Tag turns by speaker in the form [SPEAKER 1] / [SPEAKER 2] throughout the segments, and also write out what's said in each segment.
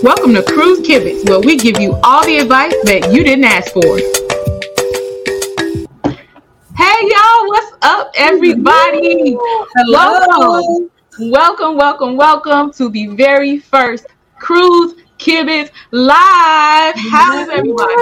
[SPEAKER 1] Welcome to Cruise Kibitz, where we give you all the advice that you didn't ask for. Hey y'all, what's up, everybody?
[SPEAKER 2] Hello.
[SPEAKER 1] Welcome, welcome, welcome, to the very first Cruise Kibitz Live. How is everybody?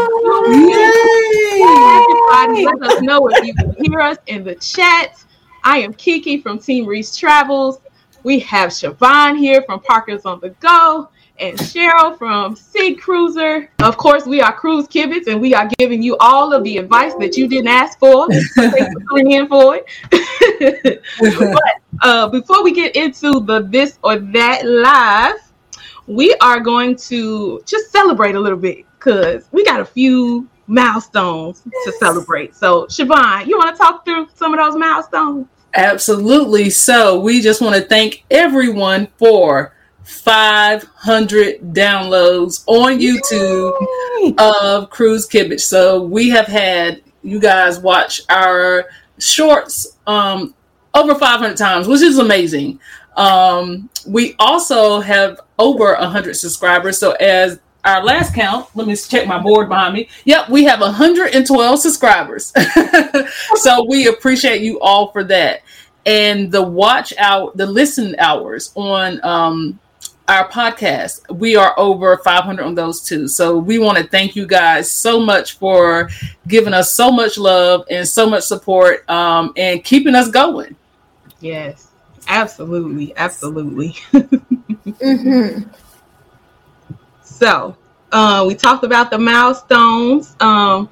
[SPEAKER 1] Everybody, let us know if you can hear us in the chat. I am Keke from Team Reese Travels. We have Charvon here from Parkers on the Go and Cheryl from Sea Cruiser. Of course, we are Cruise Kibitz, and we are giving you all of the advice that you didn't ask for. Thanks for tuning in for it. but uh, before we get into the this or that live, we are going to just celebrate a little bit because we got a few milestones to celebrate. So, Charvon, you want to talk through some of those milestones?
[SPEAKER 2] Absolutely. So we just want to thank everyone for 500 downloads on YouTube Yay. of Cruise Kibitz. So we have had you guys watch our shorts um, over 500 times, which is amazing. Um, we also have over 100 subscribers. So as our last count, let me check my board behind me. Yep, we have 112 subscribers. so we appreciate you all for that. And the watch out, the listen hours on um, our podcast, we are over 500 on those too. So we want to thank you guys so much for giving us so much love and so much support um, and keeping us going.
[SPEAKER 1] Yes, absolutely. Absolutely. mm-hmm. So uh, we talked about the milestones. Um,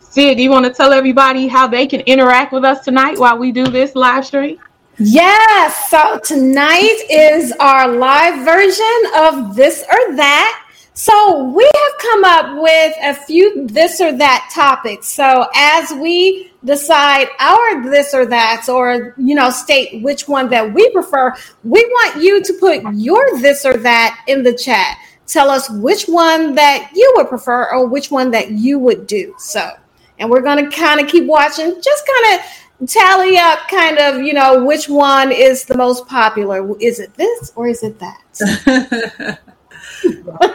[SPEAKER 1] Sid, do you want to tell everybody how they can interact with us tonight while we do this live stream?
[SPEAKER 3] Yes. So tonight is our live version of this or that. So we have come up with a few this or that topics. So as we decide our this or that, or you know, state which one that we prefer, we want you to put your this or that in the chat. Tell us which one that you would prefer or which one that you would do. So, and we're going to kind of keep watching, just kind of tally up kind of you know which one is the most popular. Is it this or is it that?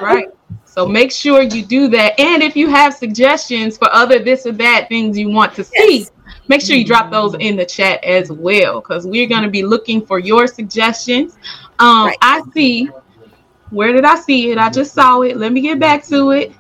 [SPEAKER 1] Right. So make sure you do that. And if you have suggestions for other this or that things you want to see yes. make sure you drop those in the chat as well because we're going to be looking for your suggestions. Um right. i see where did i see it? I just saw it. Let me get back to it.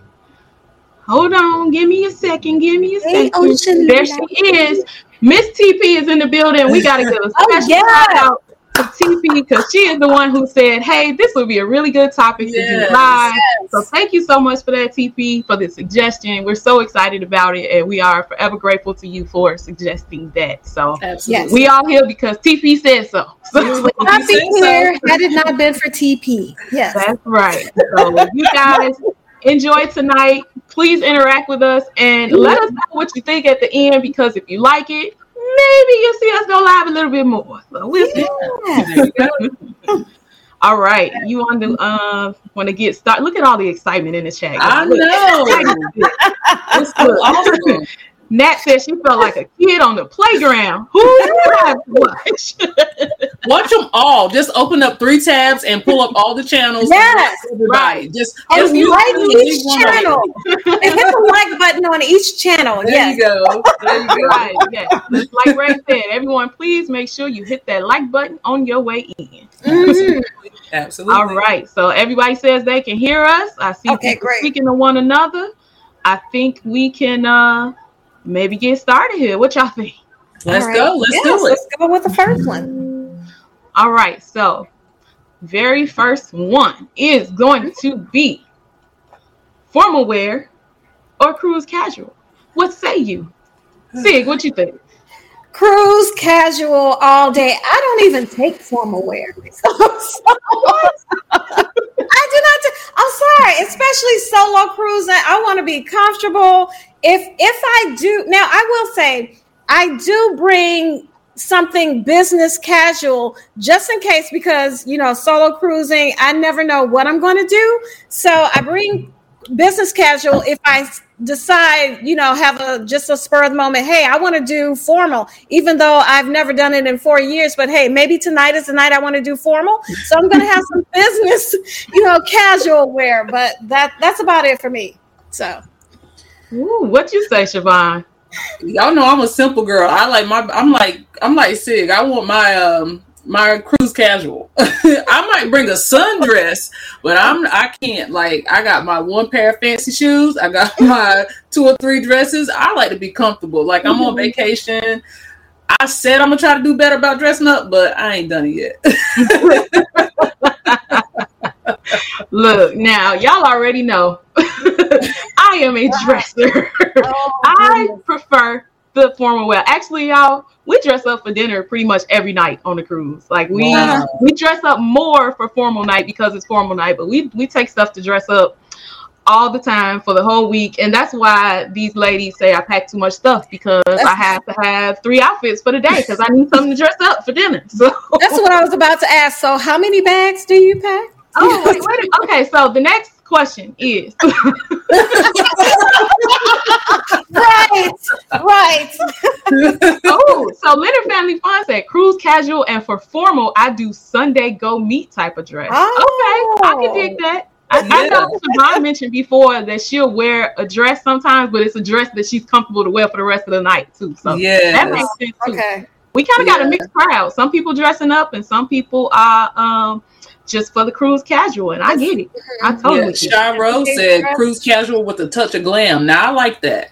[SPEAKER 1] Hold on. Give me a second. Give me a second. Hey, there she is Miss TP is in the building. We got to give a oh, special oh, yeah. shout out to TP because she is the one who said, "Hey, this would be a really good topic yes, to do live." Yes. So thank you so much for that, TP, for the suggestion. We're so excited about it, and we are forever grateful to you for suggesting that. So yes. we all here because TP said so. so
[SPEAKER 3] not be clear, so. had it not been for TP. Yes,
[SPEAKER 1] that's right. So you guys enjoy tonight. Please interact with us and let us know what you think at the end because if you like it, maybe you'll see us go live a little bit more. So see. all right, you want to uh, want to get started? Look at all the excitement in the chat.
[SPEAKER 2] I
[SPEAKER 1] know. Nat said she felt like a kid on the playground. Who watch?
[SPEAKER 2] watch them all. Just open up three tabs and pull up all the channels.
[SPEAKER 3] Yes,
[SPEAKER 2] right. Just,
[SPEAKER 3] and just like each channel. and hit the like button on each channel.
[SPEAKER 2] There
[SPEAKER 3] yes.
[SPEAKER 2] you go. There you go.
[SPEAKER 1] Right. Yes. like Ray said, everyone, please make sure you hit that like button on your way in.
[SPEAKER 2] Mm-hmm. Absolutely.
[SPEAKER 1] All right. So everybody says they can hear us. I see
[SPEAKER 3] okay,
[SPEAKER 1] people great. speaking to one another. I think we can uh maybe get started here. What y'all think?
[SPEAKER 2] Let's right. go. Let's yes, do it.
[SPEAKER 3] Let's go with the first one.
[SPEAKER 1] All right. So, very first one is going to be formal wear or cruise casual. What say you? Sig, what you think?
[SPEAKER 3] Cruise casual all day. I don't even take formal wear. I do not. T- I'm sorry, especially solo cruising. I want to be comfortable. If if I do now, I will say I do bring something business casual just in case because you know solo cruising. I never know what I'm going to do, so I bring business casual if I decide, you know, have a just a spur of the moment, hey, I want to do formal, even though I've never done it in four years. But hey, maybe tonight is the night I want to do formal. So I'm gonna have some business, you know, casual wear. But that that's about it for me. So
[SPEAKER 1] Ooh, what you say, Charvon?
[SPEAKER 2] Y'all know I'm a simple girl. I like my I'm like I'm like Sig. I want my um my cruise casual. I might bring a sundress, but I'm I can't like I got my one pair of fancy shoes. I got my two or three dresses. I like to be comfortable. Like I'm on vacation. I said I'm gonna try to do better about dressing up, but I ain't done it
[SPEAKER 1] yet. Look, now y'all already know I am a dresser. Oh, I prefer the formal wear. Actually, y'all, we dress up for dinner pretty much every night on the cruise. Like we wow. we dress up more for formal night because it's formal night, but we we take stuff to dress up all the time for the whole week. And that's why these ladies say I pack too much stuff because that's, I have to have three outfits for the day because I need something to dress up for dinner. So
[SPEAKER 3] that's what I was about to ask. So how many bags do you pack?
[SPEAKER 1] Oh, wait, wait. Okay, so the next question is
[SPEAKER 3] right, right.
[SPEAKER 1] oh, so Leonard Family Fun said cruise casual and for formal, I do Sunday go meet type of dress. Oh. Okay, I can dig that. I, yeah. I know Charvon mentioned before that she'll wear a dress sometimes, but it's a dress that she's comfortable to wear for the rest of the night too. So yeah, that makes sense too. Okay. We kind of yeah. got a mixed crowd. Some people dressing up, and some people are um, just for the cruise casual, and I get it. I totally.
[SPEAKER 2] Yeah, Rose said cruise casual with a touch of glam. Now I like that.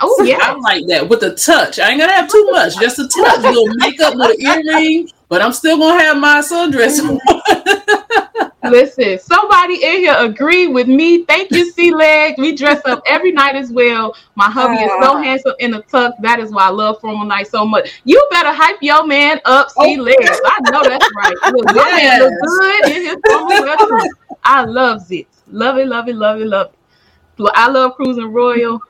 [SPEAKER 1] Oh yeah,
[SPEAKER 2] I like that with a touch. I ain't gonna have too much, just a touch, A little makeup with an earring, but I'm still gonna have my sundress on.
[SPEAKER 1] Listen, somebody in here agree with me. Thank you, C Leg. We dress up every night as well. My hubby is so handsome in a tux. That is why I love formal night so much. You better hype your man up, C Leg. Oh. I know that's right. Look, yes. look good in his formal I love it. Love it, love it, love it, love it. I love cruising royal.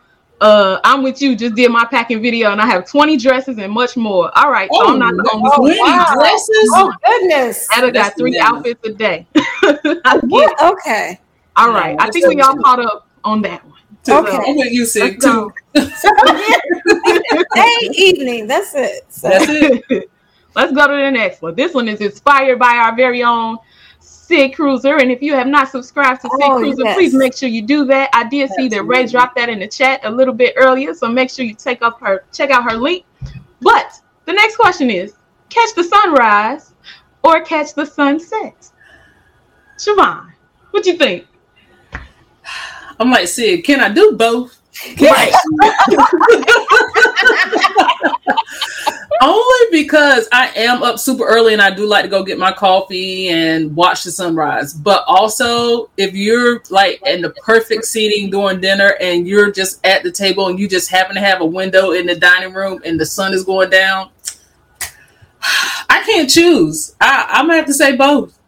[SPEAKER 1] Uh, I'm with you. Just did my packing video, and I have 20 dresses and much more. All right, so oh, I'm not the only
[SPEAKER 3] oh, 20 wow. dresses. Oh goodness!
[SPEAKER 1] I got three outfits a day.
[SPEAKER 3] what? Okay.
[SPEAKER 1] All right. I think we all caught up on that one.
[SPEAKER 2] Okay. I'm with you, Sig, too.
[SPEAKER 3] hey, evening. That's it.
[SPEAKER 1] So. That's it. Let's go to the next one. This one is inspired by our very own Sid Cruiser. And if you have not subscribed to Sid oh, Cruiser, yes. please make sure you do that. I did see that Ray dropped that in the chat a little bit earlier, so make sure you take up her check out her link. But the next question is catch the sunrise or catch the sunset? Charvon, what you think?
[SPEAKER 2] I'm like, Sid, can I do both? Right. Only because I am up super early and I do like to go get my coffee and watch the sunrise. But also, if you're like in the perfect seating during dinner and you're just at the table and you just happen to have a window in the dining room and the sun is going down, I can't choose. I, I'm gonna have to say both.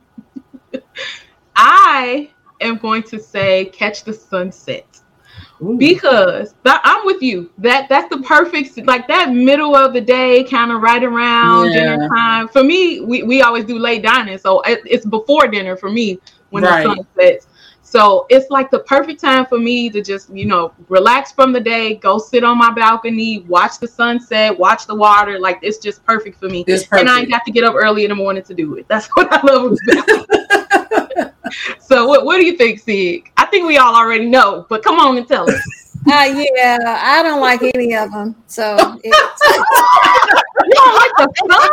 [SPEAKER 1] I am going to say catch the sunset. Ooh. because that, I'm with you. That that's the perfect like that middle of the day, kind of right around yeah. dinner time. For me, we, we always do late dining, so it, it's before dinner for me when right. the sun sets. So it's like the perfect time for me to just you know relax from the day, go sit on my balcony, watch the sunset, watch the water. Like it's just perfect for me, and I got to get up early in the morning to do it. That's what I love about so what, what do you think, Sig? I think we all already know, but come on and tell us.
[SPEAKER 3] Uh, yeah, I don't like any of them. So you
[SPEAKER 1] don't like the
[SPEAKER 2] sun?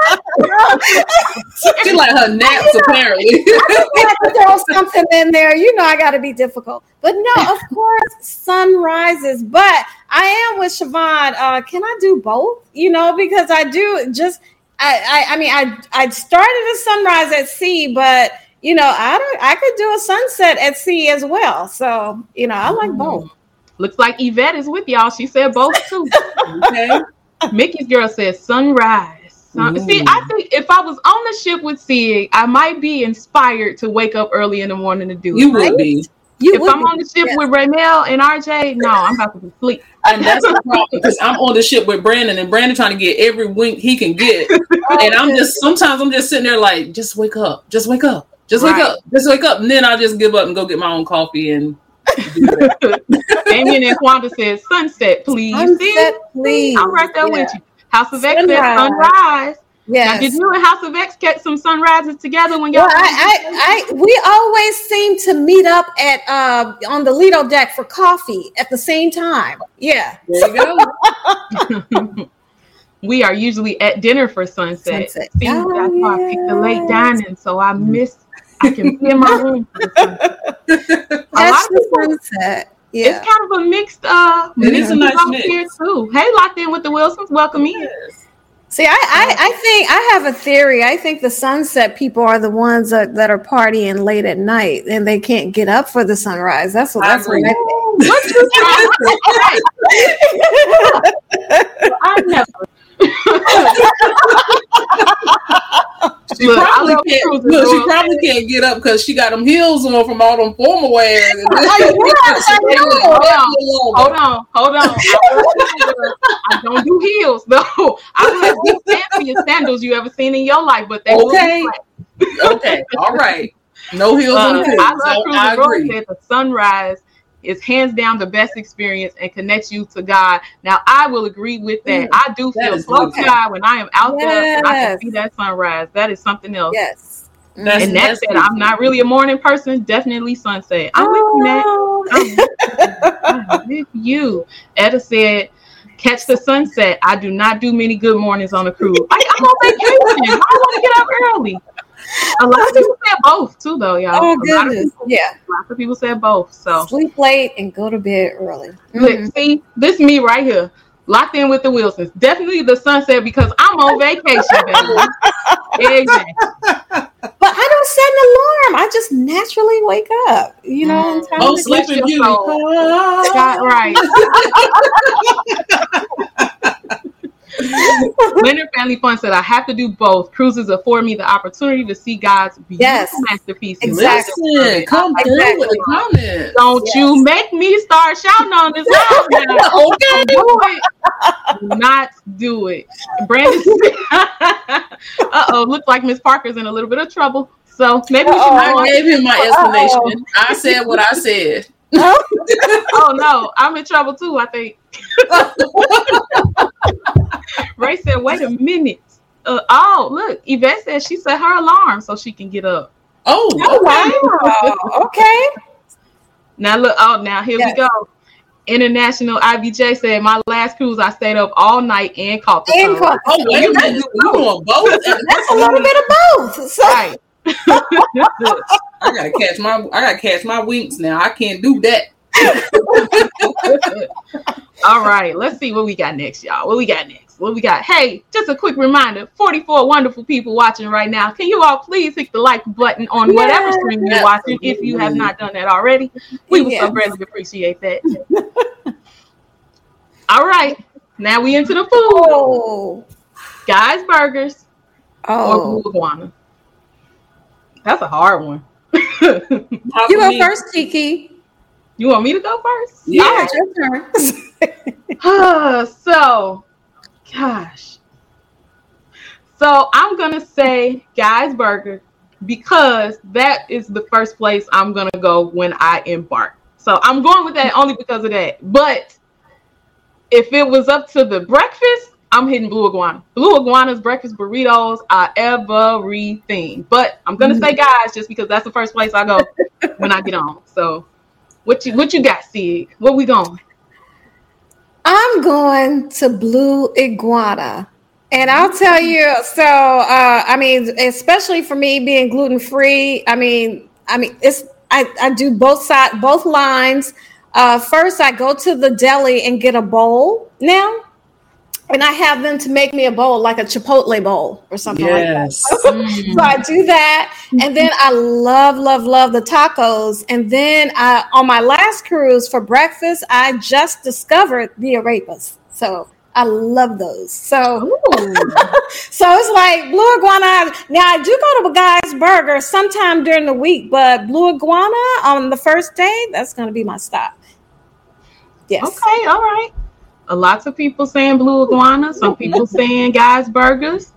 [SPEAKER 2] she like her naps apparently. I
[SPEAKER 3] have to throw something in there. You know, I got to be difficult. But no, of course, sunrises. But I am with Charvon. Uh, can I do both? You know, because I do just. I, I, I mean, I I started a sunrise at sea, but you know, I don't, I could do a sunset at sea as well. So, you know, I like mm. both.
[SPEAKER 1] Looks like Yvette is with y'all. She said both too. okay. Mickey's girl says sunrise. See, I think if I was on the ship with Sig, I might be inspired to wake up early in the morning to do
[SPEAKER 2] it. You would be.
[SPEAKER 1] You if I'm be. on the ship with Raymel and RJ, no, I'm about to be asleep.
[SPEAKER 2] And that's the problem because I'm on the ship with Brandon, and Brandon trying to get every wink he can get, and I'm just sometimes I'm just sitting there like, just wake up, just wake up. Just right. wake up. Just wake up. And then I'll just give up and go get my own coffee and
[SPEAKER 1] Damien and Quanda said sunset, please.
[SPEAKER 3] Sunset,
[SPEAKER 1] See?
[SPEAKER 3] please.
[SPEAKER 1] I'm right there
[SPEAKER 3] Yeah.
[SPEAKER 1] with you. House of X said
[SPEAKER 3] Sunrise.
[SPEAKER 1] sunrise. Now, did you and House of X get some sunrises together when y'all?
[SPEAKER 3] Well, I, I, I, we always seem to meet up at uh, on the Lido deck for coffee at the same time. Yeah,
[SPEAKER 2] There you go.
[SPEAKER 1] we are usually at dinner for sunset.
[SPEAKER 3] Sunset.
[SPEAKER 1] See,
[SPEAKER 3] Oh,
[SPEAKER 1] that's why I picked the late dining, so I miss. I can be in my room. For the sunset. A lot
[SPEAKER 3] that's the
[SPEAKER 1] people-
[SPEAKER 3] sunset. Yeah,
[SPEAKER 1] It's kind of a mixed. uh
[SPEAKER 2] It is a nice
[SPEAKER 1] over
[SPEAKER 2] mix.
[SPEAKER 1] here too. Hey, locked in with the Wilsons. Welcome in.
[SPEAKER 3] See, I, I, I think I have a theory. I think the sunset people are the ones that, that are partying late at night and they can't get up for the sunrise. That's what
[SPEAKER 2] I
[SPEAKER 3] that's what. I think.
[SPEAKER 1] What you trying? I never.
[SPEAKER 2] She
[SPEAKER 1] Look,
[SPEAKER 2] probably can't. Look, she probably can't get up because she got them heels on from all them formal wear.
[SPEAKER 1] Hold on, hold on. I don't do heels though. I wear the fanciest sandals you ever seen in your life, but they
[SPEAKER 2] Okay. okay, all right. No heels on
[SPEAKER 1] Uh,
[SPEAKER 2] the feet.
[SPEAKER 1] I love
[SPEAKER 2] So
[SPEAKER 1] Road
[SPEAKER 2] agree.
[SPEAKER 1] the sunrise is hands down the best experience and connects you to God. Now I will agree with that.
[SPEAKER 3] Mm,
[SPEAKER 1] I do
[SPEAKER 2] that
[SPEAKER 1] feel
[SPEAKER 2] is
[SPEAKER 1] close to. God when I am out there and I can see that sunrise. That is something else.
[SPEAKER 3] Yes.
[SPEAKER 2] That's-
[SPEAKER 1] and that said, I'm not really a morning person. Definitely sunset. I'm with you, Matt.
[SPEAKER 3] Oh,
[SPEAKER 1] I'm with you. I'm with you. Etta said, catch the sunset. I do not do many good mornings on a cruise. I, I'm on vacation. I want to get up early. A lot of people said both too, though, y'all.
[SPEAKER 3] oh goodness.
[SPEAKER 1] people,
[SPEAKER 3] Yeah.
[SPEAKER 1] a lot of people said both. So,
[SPEAKER 3] Sleep late and go to bed early.
[SPEAKER 1] look,
[SPEAKER 3] Mhm.
[SPEAKER 1] see, this me right here, locked in with the Wilsons. Definitely the sunset because I'm on vacation, baby. exactly.
[SPEAKER 3] But I don't set an alarm. I just naturally wake up. You know, in
[SPEAKER 1] Mm.
[SPEAKER 3] time
[SPEAKER 2] Oh, sleeping beauty.
[SPEAKER 1] soul. Got right. Leonard Family Fun said, I have to do both. Cruises afford me the opportunity to see God's beautiful
[SPEAKER 3] Yes.
[SPEAKER 1] masterpieces.
[SPEAKER 3] Exactly.
[SPEAKER 2] Listen, come through
[SPEAKER 3] Exactly.
[SPEAKER 2] with the comments.
[SPEAKER 1] Don't
[SPEAKER 3] Yes.
[SPEAKER 1] you make me start shouting on this house now.
[SPEAKER 2] okay.
[SPEAKER 1] do it. Do not do it. Brandon Uh oh, looks like Miss Parker's in a little bit of trouble. So maybe we should
[SPEAKER 3] Uh-oh.
[SPEAKER 2] I gave him my explanation. I said what I said.
[SPEAKER 1] Oh no, I'm in trouble too, I think. Ray said, wait a minute. Uh, oh, look, Yvette said she set her alarm so she can get up.
[SPEAKER 2] Oh,
[SPEAKER 3] Oh,
[SPEAKER 2] okay.
[SPEAKER 3] wow. Okay.
[SPEAKER 1] Now look, oh now here
[SPEAKER 3] Yes.
[SPEAKER 1] we go. International IBJ said my last cruise I stayed up all night and caught the
[SPEAKER 3] And
[SPEAKER 1] sun.
[SPEAKER 3] caught-
[SPEAKER 2] Oh, wait a minute. You doing both?
[SPEAKER 3] That's a little bit of both. So
[SPEAKER 1] Right.
[SPEAKER 2] I gotta catch my I gotta catch my winks now. I can't do that.
[SPEAKER 1] All right, let's see what we got next, y'all. What we got next? What we got? Hey, just a quick reminder 44 wonderful people watching right now. Can you all please hit the like button on whatever stream you're watching if you have not done that already? We would so greatly appreciate that. all right, now we into the food.
[SPEAKER 3] Oh.
[SPEAKER 1] Guys Burgers or
[SPEAKER 3] Oh.
[SPEAKER 1] Blue Iguana? That's a hard one.
[SPEAKER 3] You go
[SPEAKER 2] me?
[SPEAKER 3] first, Keke.
[SPEAKER 1] you want me to go first?
[SPEAKER 2] Yeah.
[SPEAKER 3] turn.
[SPEAKER 1] Ah, so, gosh. So I'm gonna say Guy's Burger because that is the first place I'm gonna go when I embark. So I'm going with that only because of that. But if it was up to the breakfast, I'm hitting Blue Iguana. Blue Iguana's breakfast burritos are everything. But I'm gonna say guys just because that's the first place I go when I get on. So what you what you got, Sig? Where we going?
[SPEAKER 3] I'm going to Blue Iguana. And I'll tell you, so uh, I mean, especially for me being gluten free, I mean, I mean, it's I, I do both side both lines. Uh, first, I go to the deli and get a bowl now, and I have them to make me a bowl like a Chipotle bowl or something like that. So I do that, and then I love, love, love the tacos. And then I, on my last cruise for breakfast, I just discovered the arepas. So I love those. So, so it's like Blue Iguana. Now I do go to a guy's burger sometime during the week, but Blue Iguana on the first day, that's going to be my stop. Yes.
[SPEAKER 1] Okay, all right. A lots of people saying blue iguana. Some people saying guys burgers.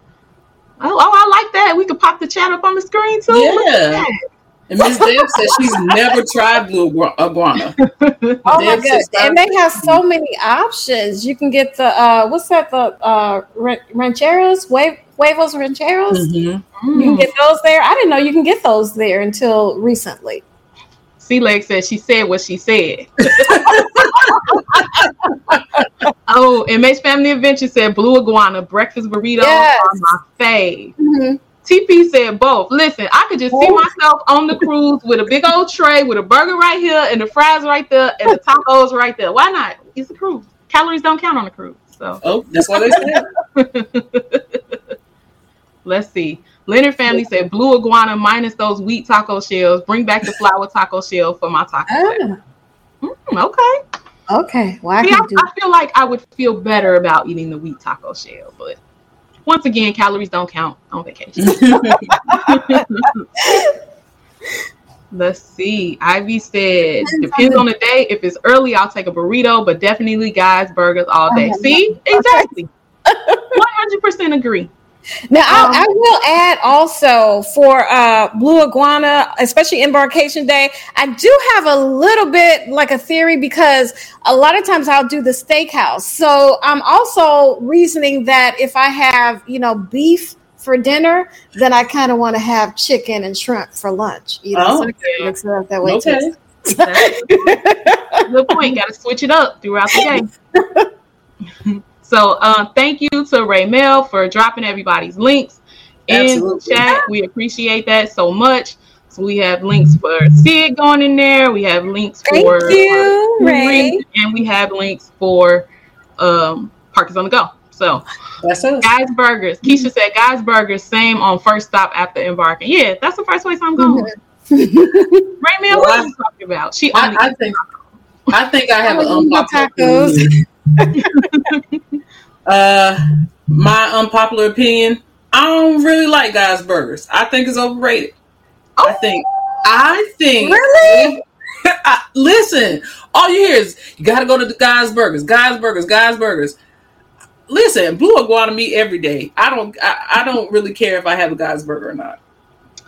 [SPEAKER 1] Oh, oh, I like that. We could pop the chat up on the screen too. Look at
[SPEAKER 2] Yeah.
[SPEAKER 1] that.
[SPEAKER 2] And Miss Deb says she's never tried blue iguana.
[SPEAKER 3] oh my god! And they have so many options. You can get the uh, what's that? The uh, rancheros, wave huevos rancheros. Mm-hmm. You can get those there. I didn't know you can get those there until recently.
[SPEAKER 1] Sea Leg said she said what she said. oh, and Mace Family Adventure said blue iguana breakfast burrito yes. are my fave. Mm-hmm. TP said both. Listen, I could just see myself on the cruise with a big old tray with a burger right here and the fries right there and the tacos right there. Why not? It's a cruise. Calories don't count on a cruise. So
[SPEAKER 2] Oh, that's what they
[SPEAKER 1] said. Let's see. Leonard family said blue iguana minus those wheat taco shells. Bring back the flour taco shell for my taco. Oh. Mm, okay.
[SPEAKER 3] Okay. Well, I,
[SPEAKER 1] See, I, I, feel like I would feel better about eating the wheat taco shell, but once again, calories don't count on vacation. Let's see. Ivy said, depends on the day. If it's early, I'll take a burrito, but definitely guys burgers all day. See, exactly. One hundred percent agree.
[SPEAKER 3] Now, um, I, I, will add also for uh, Blue Iguana, especially Embarkation Day, I do have a little bit like a theory because a lot of times I'll do the steakhouse. So I'm also reasoning that if I have, you know, beef for dinner, then I kind of want to have chicken and shrimp for lunch. You know, oh, so yeah. mix it up that way okay. too.
[SPEAKER 1] Good point. Got to switch it up throughout the day. So uh, thank you to Raymel for dropping everybody's links in the chat. We appreciate that so much. So we have links for Sid going in there. We have links for
[SPEAKER 3] thank you, uh, Ray.
[SPEAKER 1] and we have links for um, Parkers on the Go. So
[SPEAKER 2] that's us.
[SPEAKER 1] Guys Burgers. Keisha said Guys Burgers, same on first stop after embarking. Yeah, that's the first place I'm going. Mm-hmm. Raymel, well, what are you talking about? She
[SPEAKER 2] I, I think I think I have an unpopular uh, my unpopular opinion. I don't really like guys' burgers. I think it's overrated. Oh. I think. I think.
[SPEAKER 3] Really?
[SPEAKER 2] I, listen, all you hear is you got to go to the guys' burgers, guys' burgers, guys' burgers. Listen, blue iguana meat every day. I don't. I, I don't really care if I have a guy's burger or not.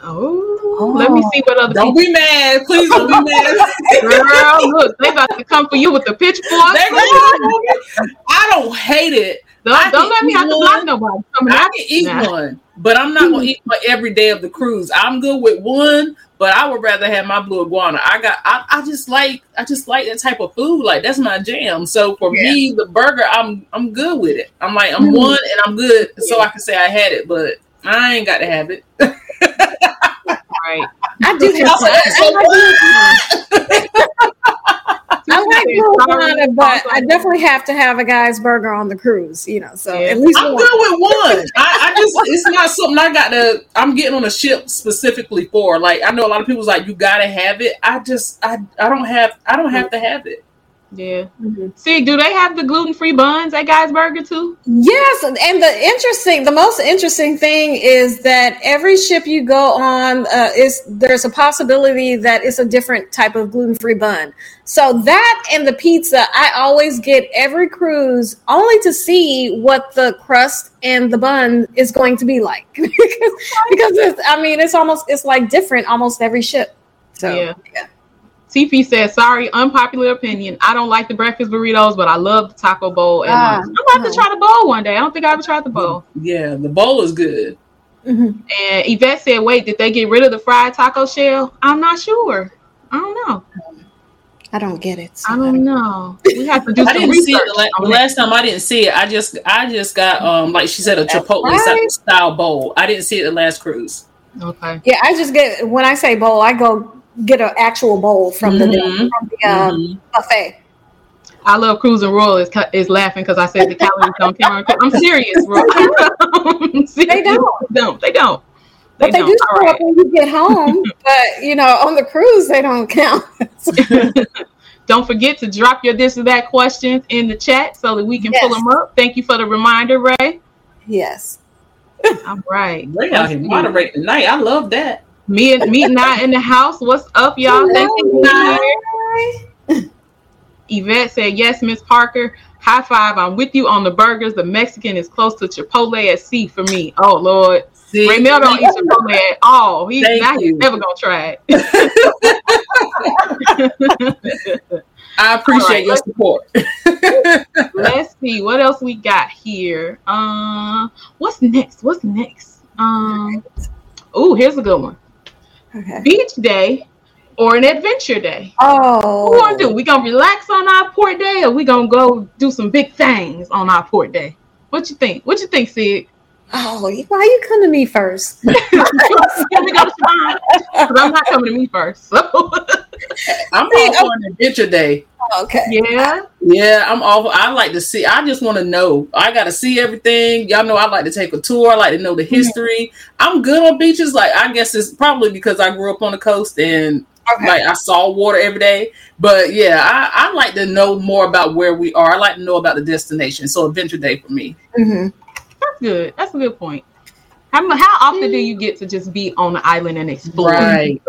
[SPEAKER 1] Oh, let me see what other.
[SPEAKER 2] Don't people... be mad, please. Don't be mad,
[SPEAKER 1] girl. Look, they about to come for you with the pitchfork.
[SPEAKER 2] I don't hate it.
[SPEAKER 1] Don't, don't let me have to block nobody.
[SPEAKER 2] I can eat now. one, but I'm not gonna eat one every day of the cruise. I'm good with one, but I would rather have my blue iguana. I got. I, I just like. I just like that type of food. Like that's my jam. So for yeah. me, the burger, I'm I'm good with it. I'm like I'm mm-hmm. one and I'm good, so I can say I had it, but I ain't got to have it.
[SPEAKER 1] right.
[SPEAKER 3] I do have. I like Blue Iguana, but I definitely have to have a guy's burger on the cruise. You know, so yeah. at least
[SPEAKER 2] I'm one. good with one. I, I, just it's not something I got to. I'm getting on a ship specifically for. Like I know a lot of people's like you got to have it. I just I I don't have I don't have to have it.
[SPEAKER 1] Yeah. Mm-hmm. See, do they have the gluten free buns at Guy's Burger too?
[SPEAKER 3] Yes, and the interesting, the most interesting thing is that every ship you go on uh, is there's a possibility that it's a different type of gluten free bun. So that and the pizza, I always get every cruise only to see what the crust and the bun is going to be like because because I mean it's almost it's like different almost every ship. So yeah. yeah.
[SPEAKER 1] TP says, sorry, unpopular opinion. I don't like the breakfast burritos, but I love the taco bowl. And uh, I'm about to try the bowl one day. I don't think I ever tried the bowl.
[SPEAKER 2] Yeah, the bowl is good.
[SPEAKER 1] Mm-hmm. And Yvette said, wait, did they get rid of the fried taco shell? I'm not sure. I don't know.
[SPEAKER 3] I don't get it. So
[SPEAKER 1] I don't know. We have to do I
[SPEAKER 2] didn't see it the, la- the last time. I didn't see it. I just, I just got, um, like she said, a Chipotle right. style bowl. I didn't see it the last cruise.
[SPEAKER 1] Okay.
[SPEAKER 3] Yeah, I just get when I say bowl, I go get an actual bowl from mm-hmm. the, from the um, mm-hmm. buffet.
[SPEAKER 1] I love Cruising Royal is is laughing because I said the calories don't count. I'm serious, bro.
[SPEAKER 3] They don't.
[SPEAKER 1] They don't. They don't.
[SPEAKER 3] They but they don't. do show right. up when you get home. but you know, on the cruise, they don't count.
[SPEAKER 1] don't forget to drop your this or that questions in the chat so that we can yes. pull them up. Thank you for the reminder, Ray.
[SPEAKER 3] Yes.
[SPEAKER 1] All right.
[SPEAKER 2] Ray out here moderate tonight. I love that.
[SPEAKER 1] Me and me not in the house. What's up, y'all? Thank you. Yvette said, Yes, Miss Parker. High five. I'm with you on the burgers. The Mexican is close to Chipotle at sea for me. Oh Lord. See, Raymel don't eat Chipotle at all. He's not, he's never gonna try
[SPEAKER 2] it. I appreciate right, your support.
[SPEAKER 1] let's see what else we got here. Uh, what's next? What's next? Um, oh, here's a good one. Okay. Beach day or an adventure day.
[SPEAKER 3] Oh,
[SPEAKER 1] what we gonna do? Oh. We gonna relax on our port day, or we gonna go do some big things on our port day? What you think? What you think, Sid?
[SPEAKER 3] Oh, why you come to me first?
[SPEAKER 1] Let me go to I'm not coming to me first. So.
[SPEAKER 2] I'm all for an adventure day.
[SPEAKER 3] Okay.
[SPEAKER 1] Yeah.
[SPEAKER 2] Yeah, I'm all. I like to see. I just want to know. I got to see everything. Y'all know I like to take a tour. I like to know the history. Mm-hmm. I'm good on beaches. Like I guess it's probably because I grew up on the coast and okay. like I saw water every day. But yeah, I, I like to know more about where we are. I like to know about the destination. So adventure day for me.
[SPEAKER 1] Mm-hmm. That's good. That's a good point. How, how often do you get to just be on the island and explore?
[SPEAKER 2] Right.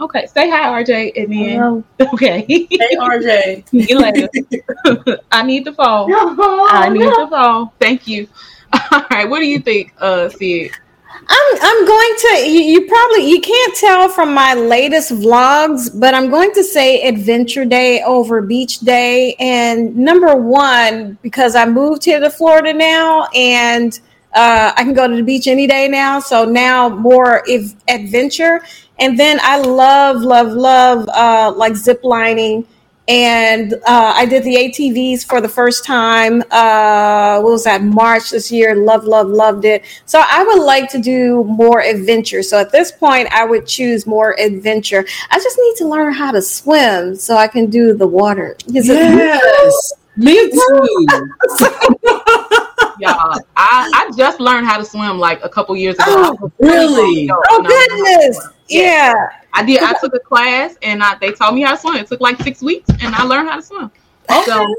[SPEAKER 1] Okay, say hi, RJ, and then Hello. okay.
[SPEAKER 2] Hey, RJ. You
[SPEAKER 1] later. I need the phone. No, I need no. the phone. Thank you. All right, what do you think, uh, Sid?
[SPEAKER 3] I'm I'm going to you, you, probably you can't tell from my latest vlogs, but I'm going to say adventure day over beach day. And number one, because I moved here to Florida now and uh, I can go to the beach any day now. So now more if adventure. And then I love, love, love uh, like zip lining and uh, I did the ATVs for the first time. Uh, what was that? March this year. Love, love, loved it. So I would like to do more adventure. So at this point, I would choose more adventure. I just need to learn how to swim so I can do the water.
[SPEAKER 2] Is yes, me too.
[SPEAKER 1] yeah, I, I just learned how to swim like a couple years ago.
[SPEAKER 2] Oh, really?
[SPEAKER 3] Oh goodness! Yeah.
[SPEAKER 1] I did. I took a class and I, they taught me how to swim. It took like six weeks, and I learned how to swim. So,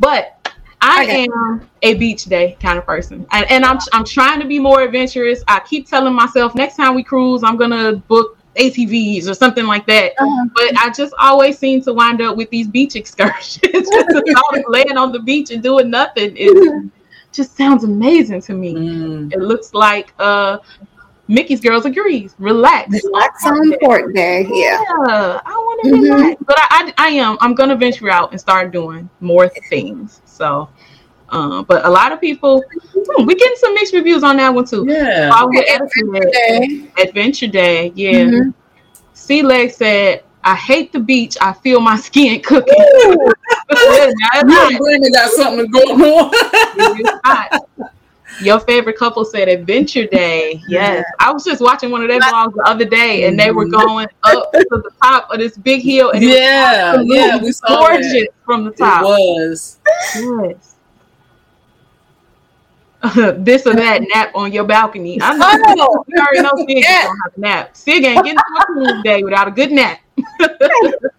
[SPEAKER 1] but I okay. am a beach day kind of person, and, and, I'm I'm trying to be more adventurous. I keep telling myself next time we cruise, I'm gonna book ATVs or something like that. Uh-huh. But I just always seem to wind up with these beach excursions, just laying on the beach and doing nothing. It just sounds amazing to me. Mm. It looks like uh Mickey's Girls agrees. Relax.
[SPEAKER 3] Relax on port day. Yeah.
[SPEAKER 1] yeah I want to mm-hmm. relax. But I, I, I, am. I'm going to venture out and start doing more things. So, uh, but a lot of people, hmm, we're getting some mixed reviews on that one too.
[SPEAKER 2] Yeah.
[SPEAKER 1] Adventure Day. Adventure Day. Yeah. Mm-hmm. Sea Leg said, I hate the beach. I feel my skin cooking. you
[SPEAKER 2] and Brandon got something going on.
[SPEAKER 1] Your favorite couple said Adventure Day. Yes. I was just watching one of their vlogs the other day and they were mm-hmm. going up to the top of this big hill. And
[SPEAKER 2] yeah, yeah, we saw gorgeous that.
[SPEAKER 1] from the top.
[SPEAKER 2] It was.
[SPEAKER 1] Yes. this or that nap on your balcony. I know. You already know Sig yeah. don't have a nap. Sig ain't getting to a day without a good nap.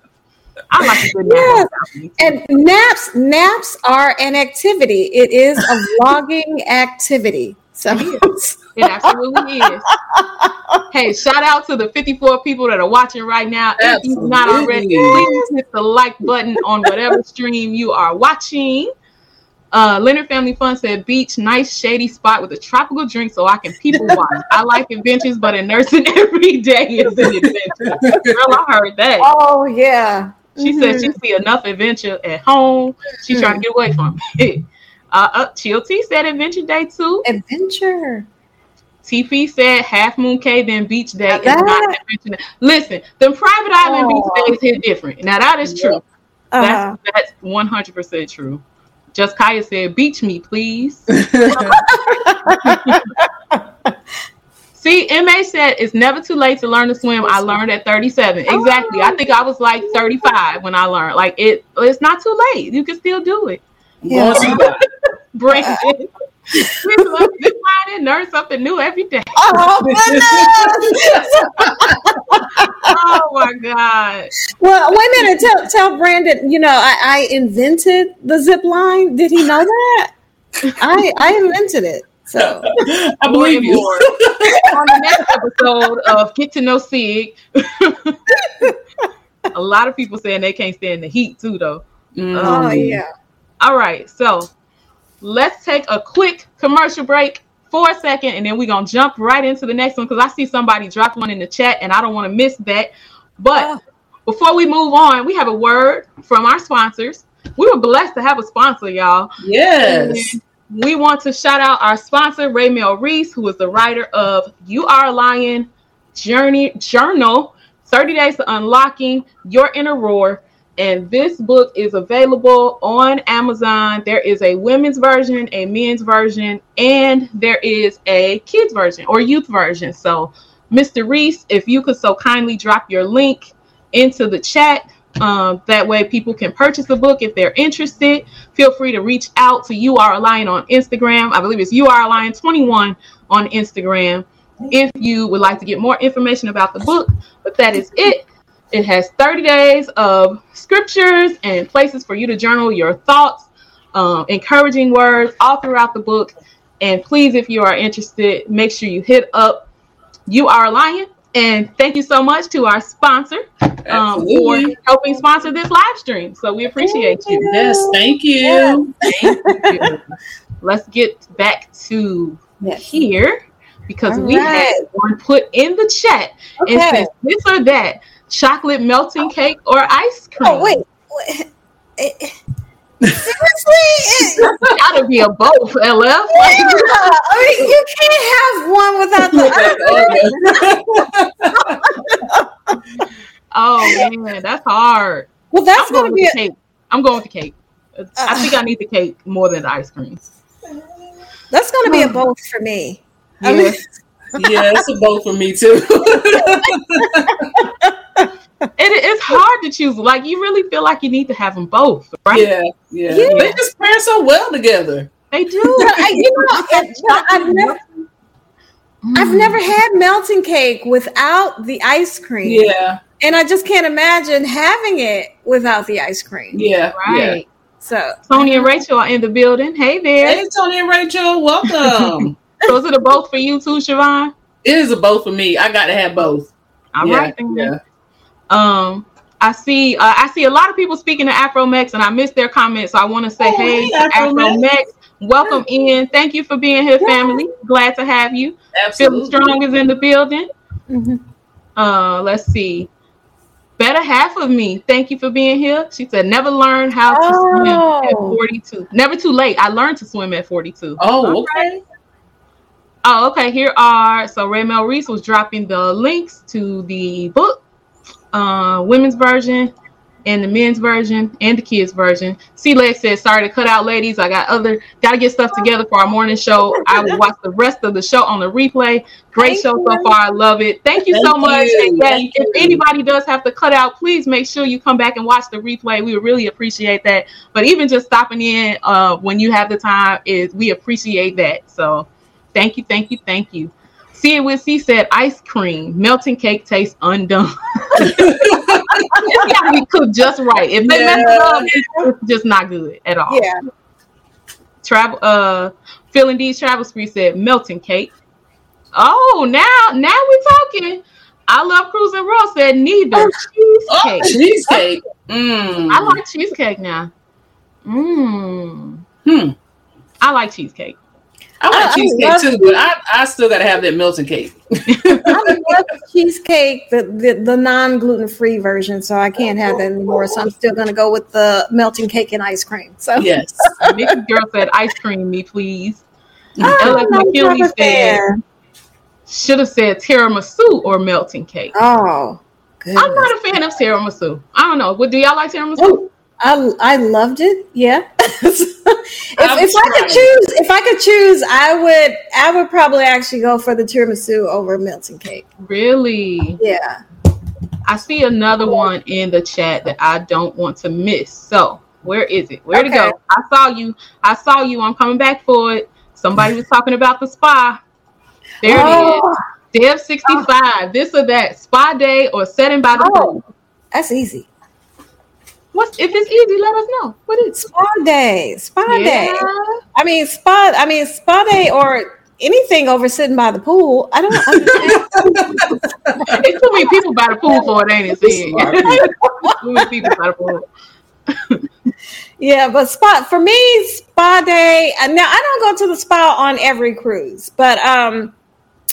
[SPEAKER 3] I like a good nap. Yes. And naps, naps are an activity. It is a vlogging activity. So
[SPEAKER 1] it absolutely is. hey, shout out to the 54 people that are watching right now. Absolutely. If you're not already, please hit the like button on whatever stream you are watching. Uh, Leonard Family Fun said, "Beach, nice shady spot with a tropical drink, so I can people watch. I like adventures, but in nursing every day is an adventure." Girl, I heard that.
[SPEAKER 3] Oh yeah,
[SPEAKER 1] she mm-hmm. said she see enough adventure at home. She's mm-hmm. trying to get away from it. uh, uh, Chill T said adventure day too.
[SPEAKER 3] Adventure.
[SPEAKER 1] TP said half moon cave then beach day is not adventure. Day. Listen, the private island oh. beach days hit different. Now that is true. Uh-huh. That's that's one hundred percent true. Just Kaya said, "Beach me, please." See, MA said it's never too late to learn to swim. I learned at 37. Exactly. I think I was like 35 when I learned. Like it, it's not too late. You can still do it.
[SPEAKER 2] Yeah.
[SPEAKER 1] Brandon. we love this line learn something new every day. Oh, oh my god.
[SPEAKER 3] Well, wait a minute. Tell tell Brandon, you know, I, I invented the zip line. Did he know that? I I invented it. So
[SPEAKER 2] I believe you.
[SPEAKER 1] on the next episode of Get to Know Sig. a lot of people saying they can't stand the heat too, though.
[SPEAKER 3] Mm. Um, oh yeah.
[SPEAKER 1] All right, so let's take a quick commercial break. for a second, and then we're gonna jump right into the next one because I see somebody drop one in the chat, and I don't want to miss that. But oh. before we move on, we have a word from our sponsors. We were blessed to have a sponsor, y'all.
[SPEAKER 2] Yes.
[SPEAKER 1] And we want to shout out our sponsor, Raymel Reese, who is the writer of You Are a Lion Journey Journal, 30 Days to Unlocking Your Inner Roar. And this book is available on Amazon. There is a women's version, a men's version, and there is a kids version or youth version. So, Mr. Reese, if you could so kindly drop your link into the chat, um, that way people can purchase the book if they're interested. Feel free to reach out to You Are Lion on Instagram. I believe it's You Are Lion 21 on Instagram if you would like to get more information about the book. But that is it. It has 30 days of scriptures and places for you to journal your thoughts, um, encouraging words all throughout the book. And please, if you are interested, make sure you hit up You Are a Lion. And thank you so much to our sponsor um, for helping sponsor this live stream. So we appreciate you.
[SPEAKER 2] Yes, thank you.
[SPEAKER 1] Thank you. Let's get back to yes. here because All we right. had one put in the chat okay. and says this or that chocolate melting cake or ice cream.
[SPEAKER 3] Oh, wait. wait. Seriously,
[SPEAKER 1] it's gotta be a both, LF. Yeah.
[SPEAKER 3] I mean, you can't have one without
[SPEAKER 1] the other. oh man, that's hard.
[SPEAKER 3] Well, that's
[SPEAKER 1] I'm
[SPEAKER 3] gonna be
[SPEAKER 1] a- cake. I'm going with the cake. Uh, I think I need the cake more than the ice cream.
[SPEAKER 3] That's gonna be a both for me.
[SPEAKER 2] Yeah. I mean, yeah, it's a both for me too.
[SPEAKER 1] it is hard to choose. Like you really feel like you need to have them both, right?
[SPEAKER 2] Yeah, yeah. yeah. They just pair so well together.
[SPEAKER 1] They do. I, you know,
[SPEAKER 3] I've never, I've never mm. had melting cake without the ice cream.
[SPEAKER 2] Yeah.
[SPEAKER 3] And I just can't imagine having it without the ice cream.
[SPEAKER 2] Yeah.
[SPEAKER 1] Right.
[SPEAKER 3] Yeah. So
[SPEAKER 1] Tony and Rachel are in the building. Hey there.
[SPEAKER 2] Hey Tony and Rachel, welcome.
[SPEAKER 1] so is it a both for you too, Charvon?
[SPEAKER 2] It is a both for me. I got to have both.
[SPEAKER 1] All yeah, right. Yeah. Um, I see. Uh, I see a lot of people speaking to Afromex, and I missed their comments. So I want to say, oh, hey, hey Afromex, welcome in. Thank you for being here, family. Glad to have you.
[SPEAKER 2] Absolutely.
[SPEAKER 1] Feeling strong is in the building. Mm-hmm. Uh, let's see. Better half of me. Thank you for being here. She said, never learned how to oh. swim at 42. Never too late. I learned to swim at 42.
[SPEAKER 2] Oh, okay.
[SPEAKER 1] Oh, okay. Here are so Raymel Reese was dropping the links to the book uh, women's version and the men's version and the kids version. C Leg says, "Sorry to cut out, ladies. I got other got to get stuff together for our morning show. I will watch the rest of the show on the replay. Great Thank show you. so far. I love it. Thank you Thank so much. You. And yes, if anybody does have to cut out, please make sure you come back and watch the replay. We would really appreciate that. But even just stopping in uh, when you have the time is we appreciate that. So, thank you, thank you, thank you." See it with C said ice cream, melting cake tastes undone. it's got to be cooked just right. If they yeah. mess it up, it's just not good at all.
[SPEAKER 3] Yeah.
[SPEAKER 1] Travel uh Phil these Travel Spree said melting cake. Oh, now now we're talking. I love cruising raw said neither
[SPEAKER 2] oh, cheesecake. Oh, cheesecake. Mm.
[SPEAKER 1] I like cheesecake now. Mmm.
[SPEAKER 2] Hmm.
[SPEAKER 1] I like cheesecake.
[SPEAKER 2] I like I, cheesecake I too, but I, I still gotta have that melting cake.
[SPEAKER 3] I love cheesecake, the, the, the non gluten free version, so I can't have that anymore. So I'm still gonna go with the melting cake and ice cream. So
[SPEAKER 2] yes,
[SPEAKER 1] Mickey girl said ice cream me please. Oh, McKinley said should have said tiramisu or melting cake.
[SPEAKER 3] Oh,
[SPEAKER 1] goodness. I'm not a fan of tiramisu. I don't know. What do y'all like tiramisu? Oh.
[SPEAKER 3] I I loved it. Yeah. if, if I could choose, if I could choose, I would I would probably actually go for the tiramisu over melting cake.
[SPEAKER 1] Really?
[SPEAKER 3] Yeah.
[SPEAKER 1] I see another one in the chat that I don't want to miss. So where is it? Where okay. to go? I saw you. I saw you. I'm coming back for it. Somebody was talking about the spa. There oh. it is. Oh. Dev 65. Oh. This or that. Spa day or setting by the oh. pool.
[SPEAKER 3] That's easy.
[SPEAKER 1] What's if it's easy? Let us know. What is
[SPEAKER 3] spa day? Spa yeah. day. I mean spa. I mean spa day or anything over sitting by the pool. I don't understand.
[SPEAKER 1] it's too many people by the pool for it, ain't it? too many people by the pool.
[SPEAKER 3] Yeah, but spa for me, spa day. uh, Now I don't go to the spa on every cruise, but um,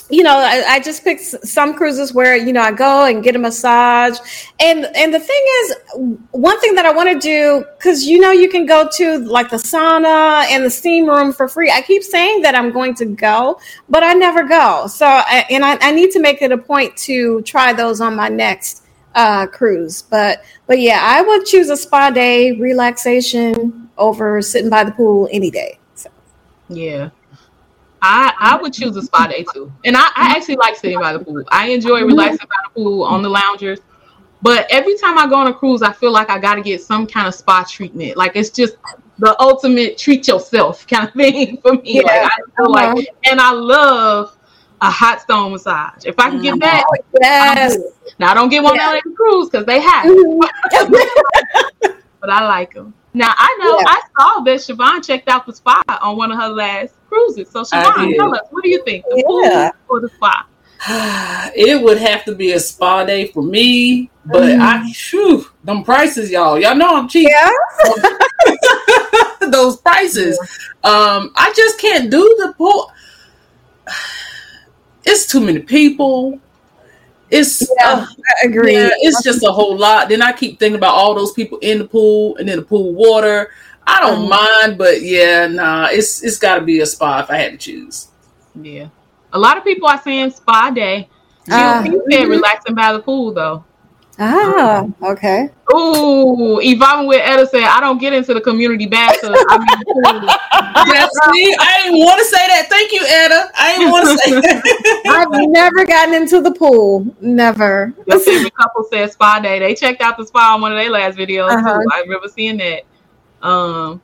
[SPEAKER 3] you know, I, I just pick s- some cruises where you know I go and get a massage, and and the thing is, one thing that I want to do because you know you can go to like the sauna and the steam room for free. I keep saying that I'm going to go, but I never go. So I, and I, I need to make it a point to try those on my next uh, cruise. But but yeah, I would choose a spa day relaxation over sitting by the pool any day. So
[SPEAKER 1] Yeah. I, I would choose a spa day too. And I, I actually like sitting by the pool. I enjoy mm-hmm. relaxing by the pool on the loungers. But every time I go on a cruise, I feel like I got to get some kind of spa treatment. Like it's just the ultimate treat yourself kind of thing for me.
[SPEAKER 3] Yeah.
[SPEAKER 1] Like I feel like, uh-huh. and I love a hot stone massage. If I can get that, oh,
[SPEAKER 3] yes,
[SPEAKER 1] now I don't get one
[SPEAKER 3] Yeah.
[SPEAKER 1] on every cruise because they have, mm-hmm. but I like them. Now I know
[SPEAKER 3] Yeah.
[SPEAKER 1] I saw that Siobhan checked out the spa on one of her last cruises. So Siobhan, tell us, what do you think? The
[SPEAKER 3] Yeah.
[SPEAKER 1] pool or the spa?
[SPEAKER 2] it would have to be a spa day for me, but
[SPEAKER 3] Mhm.
[SPEAKER 2] I, phew, them prices, y'all. Y'all know I'm cheap.
[SPEAKER 3] yeah.
[SPEAKER 2] Those prices. Um, I just can't do the pool. It's too many people. It's
[SPEAKER 3] Yeah,
[SPEAKER 2] uh,
[SPEAKER 3] I agree.
[SPEAKER 2] Yeah, it's just a whole lot. Then I keep thinking about all those people in the pool and in the pool water. I don't
[SPEAKER 3] Mhm.
[SPEAKER 2] mind, but yeah, nah, it's it's got to be a spa if I had to choose.
[SPEAKER 1] Yeah. A lot of people are saying spa day. You,
[SPEAKER 3] Ah.
[SPEAKER 1] you said relaxing by the pool though.
[SPEAKER 3] Ah, okay.
[SPEAKER 1] Ooh, Yvonne with Etta said, I don't get into the community bathtub. I mean, the pool.
[SPEAKER 2] Yeah, see, I didn't want to say that. Thank you, Anna. I didn't want to say that.
[SPEAKER 3] I've never gotten into the pool. Never.
[SPEAKER 1] Your favorite couple said spa day. They checked out the spa on one of their last videos
[SPEAKER 3] Uh-huh.
[SPEAKER 1] too. I remember seeing that. Um,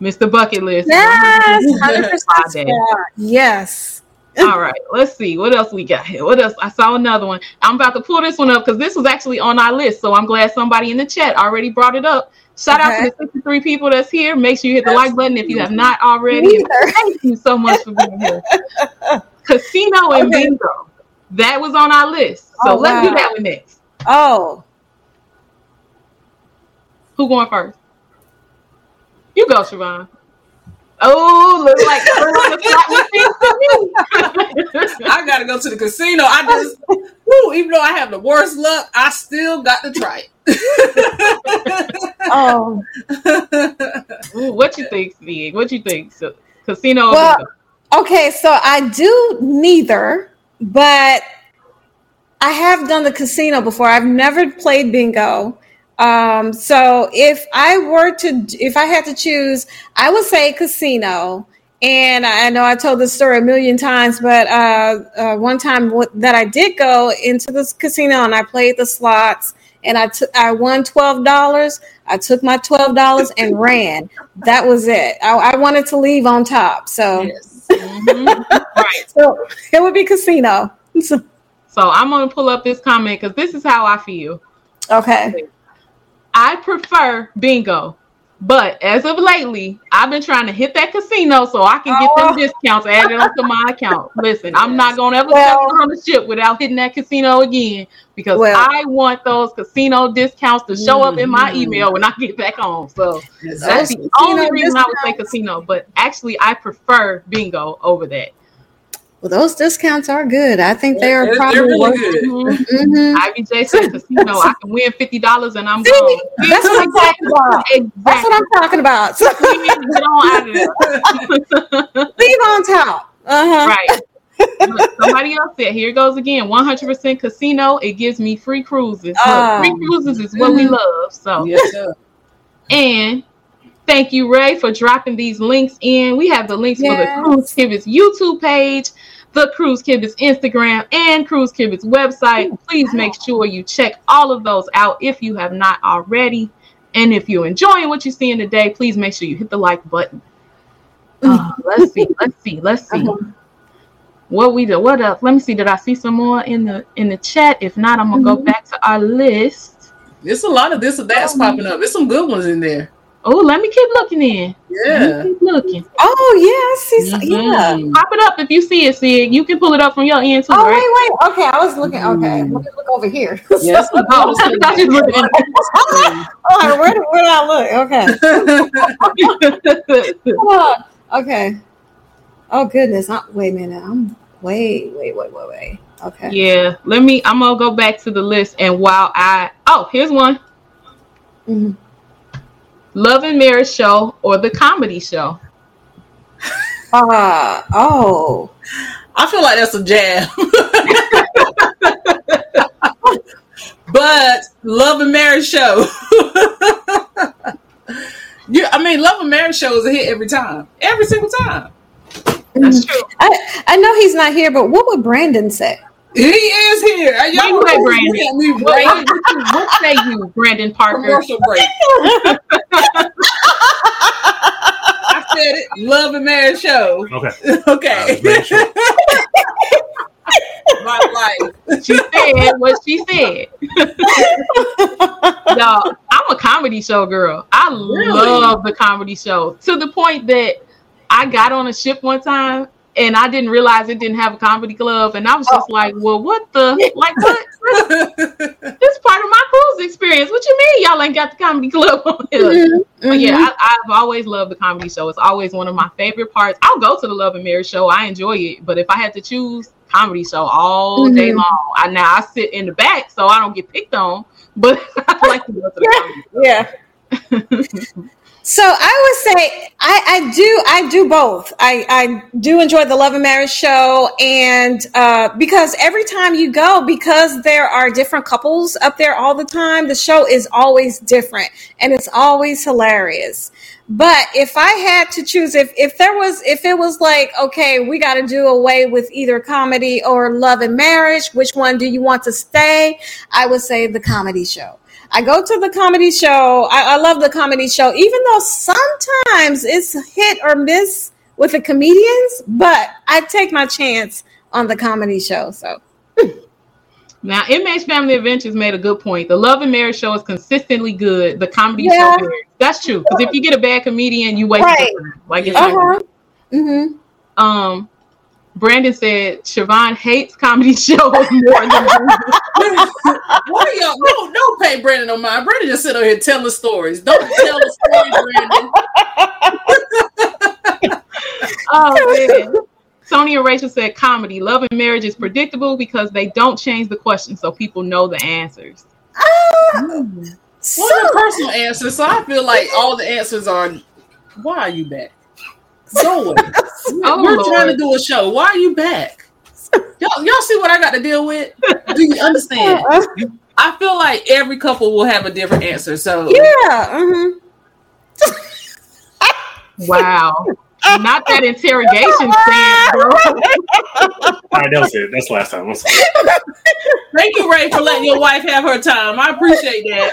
[SPEAKER 1] Mr. Bucket List.
[SPEAKER 3] Yes,
[SPEAKER 1] Spa
[SPEAKER 3] 100%
[SPEAKER 1] day.
[SPEAKER 3] spa. Yes.
[SPEAKER 1] All right, let's see what else we got here. What else? I saw another one. I'm about to pull this one up because this was actually on our list. So I'm glad somebody in the chat already brought it up. Shout out to the 63 people that's here. Make sure you hit the like button if you have not already. Thank you so much for being here. Casino and
[SPEAKER 3] Okay.
[SPEAKER 1] bingo. That was on our list. So
[SPEAKER 3] Oh,
[SPEAKER 1] let's do that one next.
[SPEAKER 3] Oh,
[SPEAKER 1] Who going first? You go, Siobhan. Oh, look like
[SPEAKER 2] I gotta go to the casino. I just, woo, even though I have the worst luck, I still got to try
[SPEAKER 3] oh.
[SPEAKER 2] it.
[SPEAKER 1] Ooh, what you think, Steve? What you think? So, casino
[SPEAKER 3] Well. Okay, so I do neither, but I have done the casino before. I've never played bingo. Um, so if I were to, if I had to choose, I would say casino. And I know I told this story a million times, but uh, uh, one time that I did go into this casino and I played the slots and I took I won twelve dollars. I took my twelve dollars and ran. That was it. I, I wanted to leave on top, so
[SPEAKER 2] yes.
[SPEAKER 1] Mhm. right.
[SPEAKER 3] so it would be casino.
[SPEAKER 1] So I'm gonna pull up this comment because this is how I feel.
[SPEAKER 3] okay.
[SPEAKER 1] I prefer bingo, but as of lately, I've been trying to hit that casino so I can get
[SPEAKER 3] Oh.
[SPEAKER 1] them discounts added onto my account. Listen, I'm not gonna ever
[SPEAKER 3] Well-
[SPEAKER 1] step on the ship without hitting that casino again because
[SPEAKER 3] Well-
[SPEAKER 1] I want those casino discounts to show up in my
[SPEAKER 2] Mhm.
[SPEAKER 1] email when I get back home. So
[SPEAKER 2] Yes,
[SPEAKER 1] that's the only reason I would say casino. But actually, I prefer bingo over that.
[SPEAKER 3] Well, those discounts are good. I think they are
[SPEAKER 2] They're-
[SPEAKER 3] probably
[SPEAKER 2] they're really
[SPEAKER 3] worth.
[SPEAKER 2] good.
[SPEAKER 1] Mhm.
[SPEAKER 3] Mhm.
[SPEAKER 1] Ivy J said casino. I can win fifty dollars and I'm
[SPEAKER 3] See,
[SPEAKER 1] gone.
[SPEAKER 3] that's what I'm talking about.
[SPEAKER 1] Exactly.
[SPEAKER 3] That's what I'm talking about. So
[SPEAKER 1] Get on out of there.
[SPEAKER 3] leave on top. Uh huh.
[SPEAKER 1] right. Look, Somebody else said, here goes again 100% casino. It gives me free cruises. Look,
[SPEAKER 3] Ah.
[SPEAKER 1] free cruises is what we
[SPEAKER 3] Mhm.
[SPEAKER 1] love. So,
[SPEAKER 2] Yes, sir.
[SPEAKER 1] and thank you, Ray, for dropping these links in. We have the links for the
[SPEAKER 3] Yes.
[SPEAKER 1] Cruise Kibitz YouTube page, the Cruise Kibitz Instagram, and Cruise Kibitz website. Please make sure you check all of those out if you have not already. And if you're enjoying what you're seeing today, please make sure you hit the like button. Uh, let's see, let's see, let's see.
[SPEAKER 3] Uh-huh.
[SPEAKER 1] What we do? What else? Let me see. Did I see some more in the in the chat? If not, I'm gonna go
[SPEAKER 3] Mhm.
[SPEAKER 1] back to our list.
[SPEAKER 2] There's a lot of this or that's popping up. There's some good ones in there.
[SPEAKER 1] Oh, let me keep looking in.
[SPEAKER 2] Yeah.
[SPEAKER 1] Keep looking.
[SPEAKER 3] Oh yeah, I see. So, Yeah.
[SPEAKER 2] Mhm.
[SPEAKER 1] Pop it up if you see it, see it. You can pull it up from your end too,
[SPEAKER 3] Oh
[SPEAKER 1] right?
[SPEAKER 3] wait, wait. Okay, I was looking. Okay,
[SPEAKER 2] Mm.
[SPEAKER 3] let me look over here.
[SPEAKER 2] Yes.
[SPEAKER 1] Oh, I thought looking
[SPEAKER 3] oh, where, where did I look? Okay. Hold on. Okay. Oh goodness. I, wait a minute. I'm wait, wait, wait, wait, wait. Okay.
[SPEAKER 1] yeah. Let me. I'm gonna go back to the list, and while I oh, here's one:
[SPEAKER 3] Mhm.
[SPEAKER 1] Love and Marriage show or the comedy show.
[SPEAKER 3] Uh oh.
[SPEAKER 2] I feel like that's a jab. but Love and Marriage show. yeah, I mean, Love and Marriage show is a hit every time, every single time.
[SPEAKER 1] That's true.
[SPEAKER 3] I, I know he's not here, but what would Brandon say?
[SPEAKER 2] He is here. Y'all
[SPEAKER 1] Wait, wait, Brandon.
[SPEAKER 2] me
[SPEAKER 1] What,
[SPEAKER 2] right
[SPEAKER 1] what, what, say you, Brandon Parker?
[SPEAKER 2] commercial break. I said it. Love and Marriage show.
[SPEAKER 4] Okay.
[SPEAKER 2] Okay.
[SPEAKER 4] Uh.
[SPEAKER 2] My life.
[SPEAKER 1] She said what she said. Y'all, I'm a comedy show girl. I
[SPEAKER 2] Really?
[SPEAKER 1] love the comedy show to the point that I got on a ship one time and I didn't realize it didn't have a comedy club, and I was just like, "Well, what the like? What? This part of my cruise experience. What you mean y'all ain't got the comedy club on here?"
[SPEAKER 3] Mm-hmm.
[SPEAKER 1] But yeah, I, I've always loved the comedy show. It's always one of my favorite parts. I'll go to the Love and Marriage show. I enjoy it. But if I had to choose, comedy show all day
[SPEAKER 3] Mhm.
[SPEAKER 1] long. I now I sit in the back so I don't get picked on. But I like to go to the comedy.
[SPEAKER 3] Yeah. So I would say I, I do I do both. I, I do enjoy the Love and Marriage show, and uh, because every time you go, because there are different couples up there all the time, the show is always different and it's always hilarious. But if I had to choose, if if there was, if it was like, okay, we got to do away with either comedy or Love and Marriage, which one do you want to stay? I would say the comedy show. I go to the comedy show. I, I love the comedy show, even though sometimes it's hit or miss with the comedians, but I take my chance on the comedy show. So
[SPEAKER 1] Now, MH Family Adventures made a good point. The Love and Marriage show is consistently good. The comedy
[SPEAKER 3] Yeah.
[SPEAKER 1] show, is. that's true. Because if you get a bad comedian, you waste
[SPEAKER 3] Right.
[SPEAKER 1] time. Like it's
[SPEAKER 3] uh-huh. hmm
[SPEAKER 1] um Brandon said Siobhan hates comedy shows more than
[SPEAKER 2] Why y'all no don't pay Brandon no mind. Brandon just sit over here telling stories. Don't tell a story, Brandon.
[SPEAKER 1] Oh man. Tony and Rachel said comedy. Love and marriage is predictable because they don't change the question so people know the answers. Ah! Hmm.
[SPEAKER 2] Well, your personal answer, so I feel like all the answers are why are you back? Go away.
[SPEAKER 1] Oh,
[SPEAKER 2] We're
[SPEAKER 1] Lord.
[SPEAKER 2] trying to do a show. Why are you back? Y'all, y'all see what I got to deal with? Do you understand? I feel like every couple will have a different answer. So
[SPEAKER 3] Yeah. hmm
[SPEAKER 1] Wow. Not that interrogation stand, bro.
[SPEAKER 4] All right, that was it. That's the last time. I'm sorry.
[SPEAKER 2] thank you, Ray, for letting your wife have her time. I appreciate that.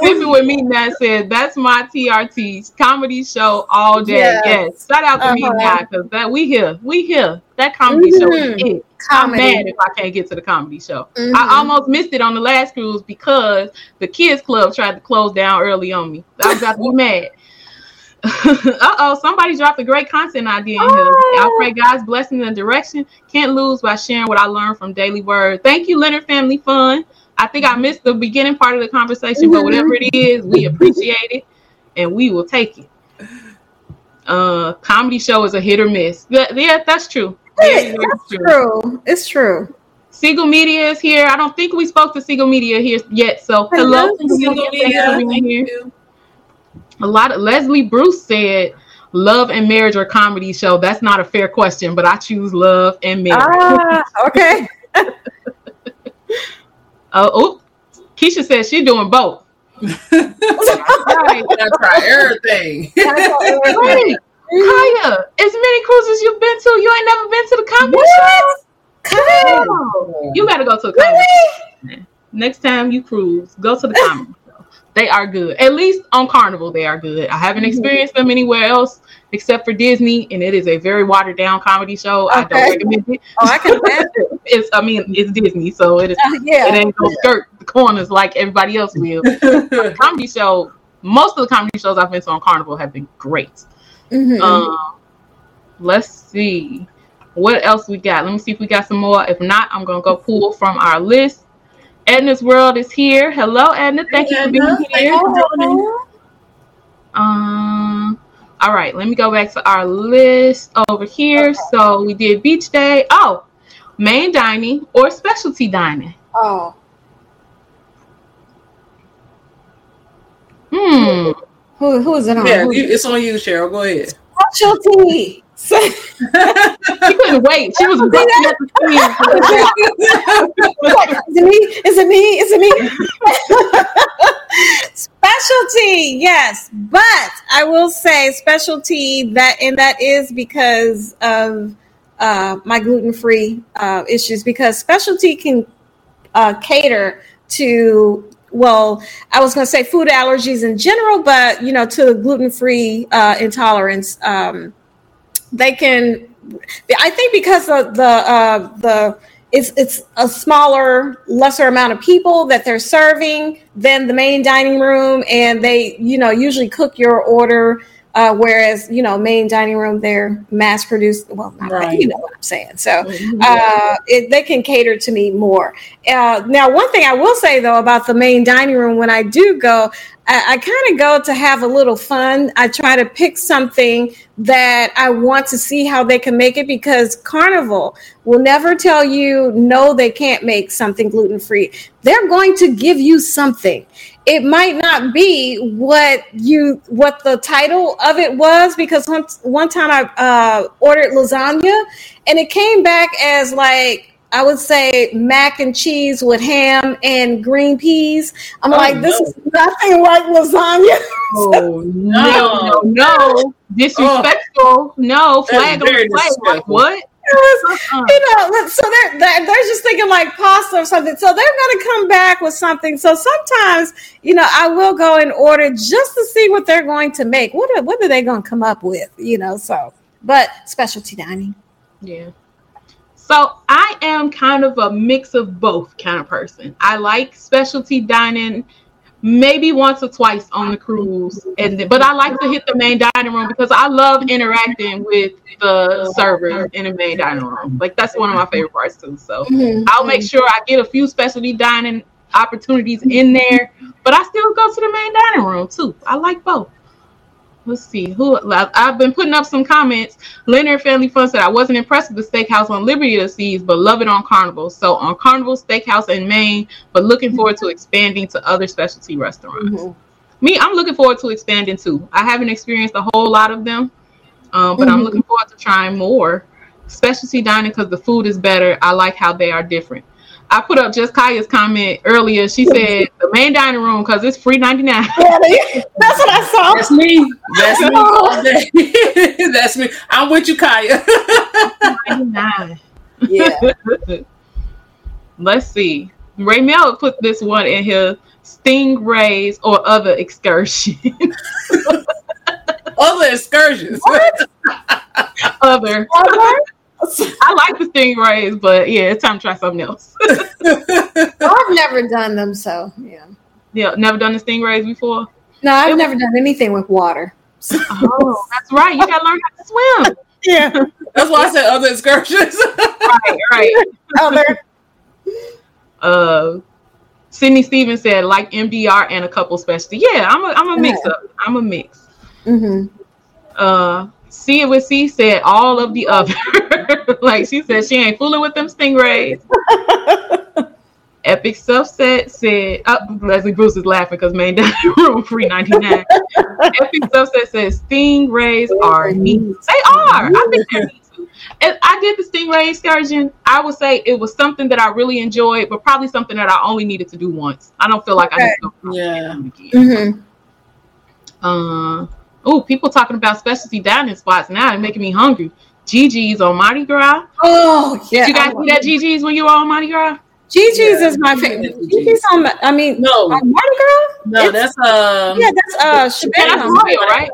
[SPEAKER 1] Sleeping with me, Nat said, that's my TRT comedy show all day.
[SPEAKER 3] Yes.
[SPEAKER 1] Yes. Shout out to me,
[SPEAKER 3] Uh-huh.
[SPEAKER 1] Nat, because that we here. We here. That comedy show is
[SPEAKER 3] Mhm.
[SPEAKER 1] it. I'm mad if I can't get to the comedy show.
[SPEAKER 3] Mhm.
[SPEAKER 1] I almost missed it on the last cruise because the kids club tried to close down early on me. I was about to be mad. uh oh, somebody dropped a great content idea in here.
[SPEAKER 3] Oh.
[SPEAKER 1] I pray God's blessing and direction. Can't lose by sharing what I learned from Daily Word. Thank you, Leonard Family Fun. I think I missed the beginning part of the conversation, but whatever it is, we appreciate it and we will take it. Uh, comedy show is a hit or miss. Yeah, yeah that's true. Very, very
[SPEAKER 3] It's true. It's true.
[SPEAKER 1] Siegel Media is here. I don't think we spoke to Siegel Media here yet. So hello, Siegel Media. Thanks for being
[SPEAKER 2] Thank
[SPEAKER 1] here. A lot of Leslie Bruce said love and marriage or comedy show. That's not a fair question, but I choose love and marriage.
[SPEAKER 3] Ah, okay.
[SPEAKER 1] Uh, oh, Keisha says she's doing both.
[SPEAKER 2] Right. Gotta try everything.
[SPEAKER 1] Wait, Kaya, as many cruises you've been to, you ain't never been to the comedy show. No. You gotta go to the comedy. show. Next time you cruise, go to the comedy show. They are good. At least on Carnival, they are good. I haven't
[SPEAKER 3] Mhm.
[SPEAKER 1] experienced them anywhere else except for Disney, and it is a very watered down comedy show. I don't recommend it.
[SPEAKER 3] Oh, I can imagine.
[SPEAKER 1] It's, I mean, it's Disney, so it is.
[SPEAKER 3] Uh,
[SPEAKER 1] It
[SPEAKER 3] yeah.
[SPEAKER 1] ain't gonna skirt the corners like everybody else will. comedy show, most of the comedy shows I've been to on Carnival have been great.
[SPEAKER 3] Mhm.
[SPEAKER 1] Um, let's see what else we got. Let me see if we got some more. If not, I'm gonna go pull from our list. Edna's World is here. Hello, Edna. Thank you for being
[SPEAKER 2] Edna.
[SPEAKER 1] Here.
[SPEAKER 2] you.
[SPEAKER 1] Um, all right, let me go back to our list over here. So we did beach day. Oh, main dining or specialty dining.
[SPEAKER 3] oh,
[SPEAKER 1] Hmm.
[SPEAKER 3] who who is it on?
[SPEAKER 2] Yeah, you, it's on you, Cheryl. Go ahead.
[SPEAKER 3] specialty. So-
[SPEAKER 1] She couldn't wait. She was busting up the
[SPEAKER 3] is it me? Is it me? Is it me? specialty, yes. But I will say specialty that and that is because of uh, my gluten free uh, issues because specialty can uh, cater to well i was going to say food allergies in general but you know to gluten free uh, intolerance um, they can i think because of the uh, the it's it's a smaller lesser amount of people that they're serving than the main dining room and they you know usually cook your order uh, whereas you know main dining room they're mass produced well not,
[SPEAKER 2] Right.
[SPEAKER 3] you know what i'm saying so uh, it, they can cater to me more. Uh, now, one thing I will say though about the main dining room, when I do go, I, I kind of go to have a little fun. I try to pick something that I want to see how they can make it because Carnival will never tell you no, they can't make something gluten free. They're going to give you something. It might not be what you what the title of it was because one one time I uh, ordered lasagna and it came back as like I would say mac and cheese with ham and green peas. I'm
[SPEAKER 2] Oh,
[SPEAKER 3] like, this
[SPEAKER 2] no.
[SPEAKER 3] is nothing like lasagna.
[SPEAKER 2] Oh
[SPEAKER 1] No, no, no. Disrespectful. No, flag on flag. Like, what?
[SPEAKER 3] Was,
[SPEAKER 1] Uh-uh.
[SPEAKER 3] you know, so they're, they're they're just thinking like pasta or something. So they're going to come back with something. So sometimes, you know, I will go and order just to see what they're going to make. What are, what are they going to come up with? You know, so but specialty dining.
[SPEAKER 1] Yeah. So I am kind of a mix of both kind of person. I like specialty dining maybe once or twice on the cruise and but I like to hit the main dining room because I love interacting with the server in the main dining room. Like that's one of my favorite parts too. So mm-hmm. I'll make sure I get a few specialty dining opportunities in there, but I still go to the main dining room too. I like both. Let's see who I've been putting up some comments. Leonard Family Fun said I wasn't impressed with the steakhouse on Liberty the Seas, but love it on Carnival. So on Carnival Steakhouse in main, but looking forward to expanding to other specialty restaurants.
[SPEAKER 3] Mhm.
[SPEAKER 1] Me, I'm looking forward to expanding too. I haven't experienced a whole lot of them, um, but I'm
[SPEAKER 3] Mhm.
[SPEAKER 1] looking forward to trying more specialty dining because the food is better. I like how they are different. I put up just Kaya's comment earlier. She said the main dining room because it's free ninety nine.
[SPEAKER 3] Yeah, that's what I saw.
[SPEAKER 2] That's me. That's me. Oh. That's me. I'm with you, Kaya.
[SPEAKER 1] ninety nine.
[SPEAKER 3] Yeah.
[SPEAKER 1] Let's see. Raymel put this one in here: stingrays or other excursions.
[SPEAKER 2] Other excursions. What?
[SPEAKER 1] other. I like the stingrays, but yeah, it's time to try something else.
[SPEAKER 3] I've never done them, so yeah.
[SPEAKER 1] yeah, never done the stingrays before.
[SPEAKER 3] No, I've never done anything with water.
[SPEAKER 1] Oh, that's right. You gotta learn how to swim.
[SPEAKER 3] Yeah.
[SPEAKER 2] That's why I said other excursions.
[SPEAKER 1] Right, right.
[SPEAKER 3] Other.
[SPEAKER 1] Uh, Sydney Stevens said like MDR and a couple specialty. Yeah, I'm a I'm a mix up. I'm a mix.
[SPEAKER 3] hmm
[SPEAKER 1] Uh, see it with C said all of the other. like she said, she ain't fooling with them stingrays. Epic stuff said said uh, Leslie Bruce is laughing because main dining room free ninety nine. Epic stuff said says stingrays are neat. They are. I think they're neat too. And I did the stingray excursion. I would say it was something that I really enjoyed, but probably something that I only needed to do once. I don't feel like I need to go
[SPEAKER 2] Yeah.
[SPEAKER 1] again.
[SPEAKER 3] hmm
[SPEAKER 1] Uh, oh, people talking about specialty dining spots now. They're making me hungry. JiJi's on Mardi Gras.
[SPEAKER 3] Oh yeah.
[SPEAKER 1] Did you guys see that JiJi's when you were on Mardi Gras?
[SPEAKER 3] JiJi's
[SPEAKER 2] Yeah.
[SPEAKER 3] is my favorite.
[SPEAKER 2] JiJi's.
[SPEAKER 3] JiJi's on. I mean,
[SPEAKER 2] No,
[SPEAKER 3] on Mardi Gras.
[SPEAKER 2] no,
[SPEAKER 3] It's-
[SPEAKER 2] that's um.
[SPEAKER 3] yeah, that's uh
[SPEAKER 1] Yeah, that's
[SPEAKER 3] Chibang.
[SPEAKER 1] Royal, right?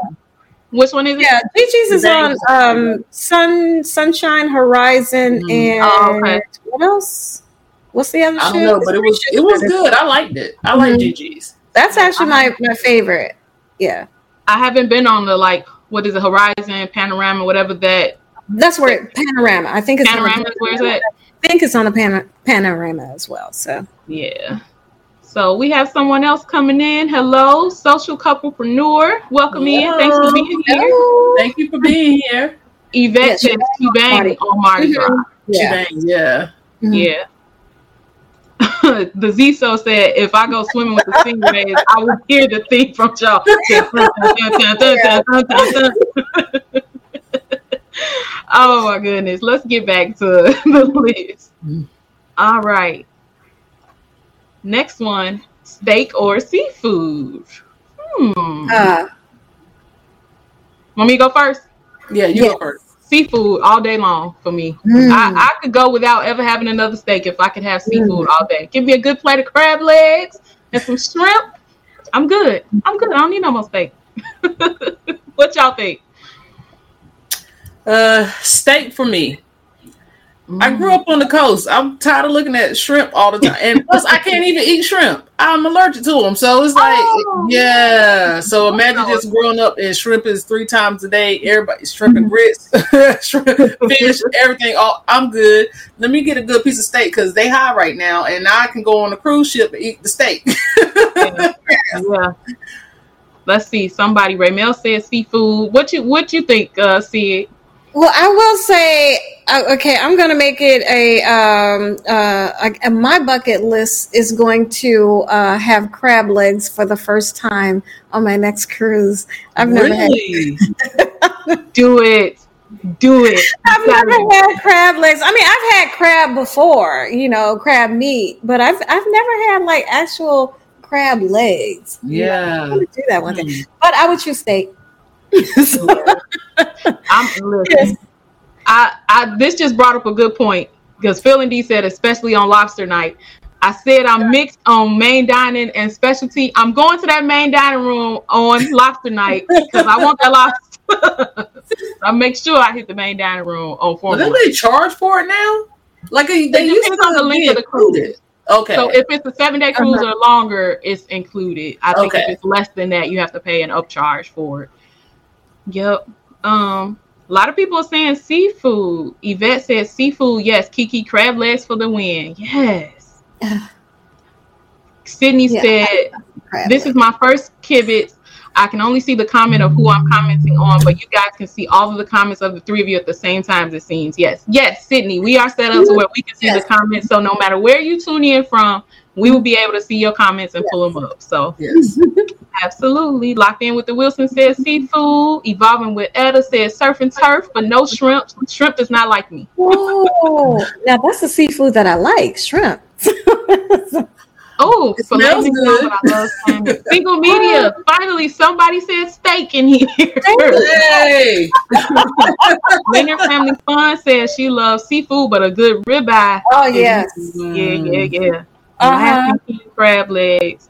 [SPEAKER 1] Which one is it?
[SPEAKER 3] Yeah, JiJi's is on um Sun Sunshine Horizon
[SPEAKER 2] Mhm.
[SPEAKER 3] and
[SPEAKER 1] Oh, okay.
[SPEAKER 3] what else? What's the other
[SPEAKER 2] I
[SPEAKER 3] ship?
[SPEAKER 2] don't know, but it was it was good. I liked it. I like
[SPEAKER 3] Mhm.
[SPEAKER 2] JiJi's.
[SPEAKER 3] That's actually my my favorite. Yeah,
[SPEAKER 1] I haven't been on the like what is the Horizon, Panorama, whatever that
[SPEAKER 3] that's where Panorama. I think it's on
[SPEAKER 1] Panorama is where's that?
[SPEAKER 3] I think it's on the pan- Panorama as well. So
[SPEAKER 1] Yeah. So we have someone else coming in. Hello, social couplepreneur. Welcome in. Thanks for being here.
[SPEAKER 2] Thank you for being here.
[SPEAKER 1] Yvette
[SPEAKER 3] Yes,
[SPEAKER 1] says two bang on Mardi. Gras.
[SPEAKER 3] yeah,
[SPEAKER 2] Chibang, yeah.
[SPEAKER 3] Mhm.
[SPEAKER 1] Yeah. the Ziso said, if I go swimming with the stingrays, I will hear the thing from y'all. oh my goodness. Let's get back to the list. All right. Next one steak or seafood? Hmm.
[SPEAKER 3] Uh,
[SPEAKER 1] Want me to go first?
[SPEAKER 2] Yeah, you
[SPEAKER 3] Yes.
[SPEAKER 2] go first.
[SPEAKER 1] Seafood all day long for me.
[SPEAKER 3] mm.
[SPEAKER 1] I, I could go without ever having another steak if I could have seafood all day. Give me a good plate of crab legs and some shrimp. I'm good. I'm good. I don't need no more steak. what y'all think?
[SPEAKER 2] Uh, steak for me.
[SPEAKER 1] Mm.
[SPEAKER 2] I grew up on the coast. I'm tired of looking at shrimp all the time, and plus I can't even eat shrimp. I'm allergic to them, so it's like,
[SPEAKER 1] Oh.
[SPEAKER 2] yeah. So imagine just growing up and shrimp is three times a day. Everybody shrimp and grits, shrimp, fish, everything. All I'm good. Let me get a good piece of steak because they high right now, and now I can go on a cruise ship and eat the steak.
[SPEAKER 1] Yeah. yeah. Let's see. Somebody Raymel says seafood. What you what you think, uh Sid?
[SPEAKER 3] Well, I will say, uh, okay, I'm going to make it a, um, uh, a, my bucket list is going to uh, have crab legs for the first time on my next cruise. I've never had,
[SPEAKER 2] really?
[SPEAKER 1] Do it. Do it.
[SPEAKER 3] I've never had crab legs. I mean, I've had crab before, you know, crab meat, but I've, I've never had like actual crab legs.
[SPEAKER 2] Yeah.
[SPEAKER 3] I'm going to do that one day,
[SPEAKER 2] Mm.
[SPEAKER 3] but I would choose steak. So-
[SPEAKER 1] I'm listen. I, I this just brought up a good point because Phil and D said, especially on lobster night. I said I'm mixed on main dining and specialty. I'm going to that main dining room on lobster night because I want that lobster. I make sure I hit the main dining room on
[SPEAKER 2] Well, don't they charge for it now? Like they
[SPEAKER 1] It
[SPEAKER 2] used
[SPEAKER 1] on the length of the cruise.
[SPEAKER 2] included. Okay.
[SPEAKER 1] So if it's a seven day cruise or longer, it's included. I think if it's less than that, you have to pay an upcharge for it. Yep. Um, a lot of people are saying seafood. Yvette says seafood. Yes, Keke crab legs for the win. Yes. Sydney
[SPEAKER 3] Yeah,
[SPEAKER 1] said, "This is my first kibitz. I can only see the comment of who I'm commenting on, but you guys can see all of the comments of the three of you at the same time. It seems. Yes, yes, Sydney. We are set up to where we can see
[SPEAKER 3] Yes.
[SPEAKER 1] the comments. So no matter where you tune in from, we will be able to see your comments and pull them up. So
[SPEAKER 2] yes.
[SPEAKER 1] absolutely locked in with the Wilson says seafood. Evolving with Etta says surf and turf, but no shrimp. Shrimp does not like me.
[SPEAKER 3] Oh, now that's the seafood that I like, shrimp.
[SPEAKER 1] Oh,
[SPEAKER 2] It
[SPEAKER 1] so
[SPEAKER 2] smells good.
[SPEAKER 1] I love. Single media. Finally, somebody said steak in here.
[SPEAKER 2] Hey.
[SPEAKER 1] Leonard Family Fun says she loves seafood, but a good ribeye.
[SPEAKER 3] Oh yes.
[SPEAKER 1] Yeah, yeah, yeah.
[SPEAKER 3] Uh-huh.
[SPEAKER 1] Alaskan king crab legs.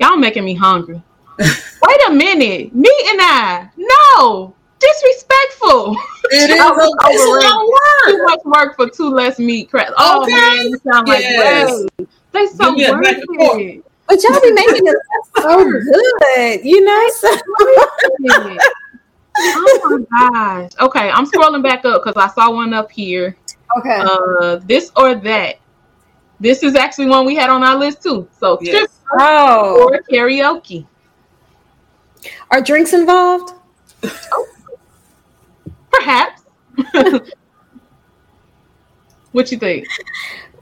[SPEAKER 1] Y'all making me hungry. Wait a minute. Me and I. No. Disrespectful.
[SPEAKER 2] It is. A- It's a
[SPEAKER 1] overrated.
[SPEAKER 2] lot of
[SPEAKER 1] Too much work for two less meat crab. Oh
[SPEAKER 2] Okay.
[SPEAKER 1] man, you sound like
[SPEAKER 2] Yes.
[SPEAKER 1] Ray. They so
[SPEAKER 2] Give
[SPEAKER 1] worth
[SPEAKER 2] back and forth.
[SPEAKER 1] it.
[SPEAKER 3] But y'all be making it so good, you know. So,
[SPEAKER 1] oh my gosh. Okay, I'm scrolling back up because I saw one up here.
[SPEAKER 3] okay.
[SPEAKER 1] Uh, this or that. This is actually one we had on our list too. So
[SPEAKER 2] Yes.
[SPEAKER 3] oh,
[SPEAKER 1] or karaoke.
[SPEAKER 3] are drinks involved?
[SPEAKER 1] Perhaps. what you think?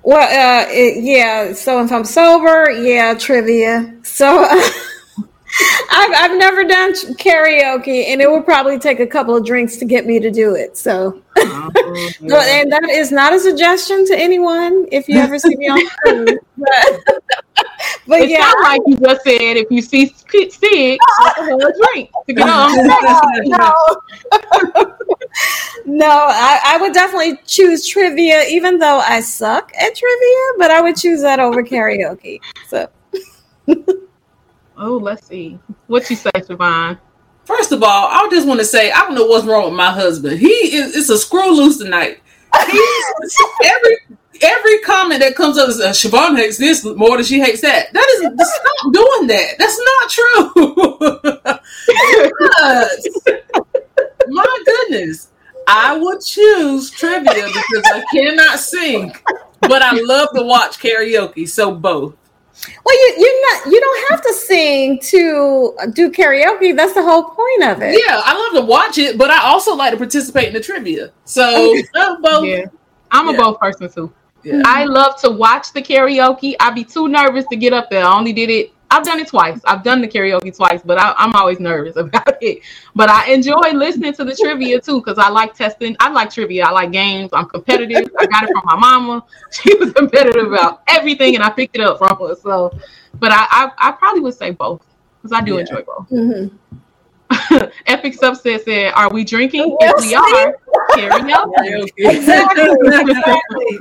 [SPEAKER 3] Well, uh, it, yeah. So if I'm sober, yeah, trivia. So I've I've never done karaoke, and it would probably take a couple of drinks to get me to do it. So, Well, oh. and that is not a suggestion to anyone if you ever see me on the cruise. But, but
[SPEAKER 1] it
[SPEAKER 3] yeah,
[SPEAKER 1] sounds like you just said if you see alcohol a drink to get on.
[SPEAKER 3] no, no, I, I would definitely choose trivia, even though I suck at trivia. But I would choose that over karaoke. So
[SPEAKER 1] Oh, let's see. What you say, Siobhan?
[SPEAKER 2] First of all, I just want to say I don't know what's wrong with my husband. He is it's a screw loose tonight. Every every comment comment that comes up is uh, Siobhan hates this more than she hates that. That is stop doing that. That's not true. My goodness. I would choose trivia because I cannot sing, but I love to watch karaoke. So both.
[SPEAKER 3] Well, you you not you don't have to sing to do karaoke. That's the whole point of it.
[SPEAKER 2] Yeah, I love to watch it, but I also like to participate in the trivia. So uh, both.
[SPEAKER 1] Yeah. I'm a both person too.
[SPEAKER 2] Yeah.
[SPEAKER 1] I love to watch the karaoke. I'd be too nervous to get up there. I only did it. I've done it twice. I've done the karaoke twice, but I, I'm always nervous about it. But I enjoy listening to the trivia too because I like testing. I like trivia. I like games. I'm competitive. I got it from my mama. She was competitive about everything, and I picked it up from her. So, but I I, I probably would say both because I do
[SPEAKER 2] Yeah.
[SPEAKER 1] enjoy both.
[SPEAKER 3] Mhm.
[SPEAKER 1] Epic Subset said, "Are we drinking?
[SPEAKER 3] Yes,
[SPEAKER 1] if we are, karaoke."
[SPEAKER 2] Karaoke.
[SPEAKER 3] Exactly. Exactly.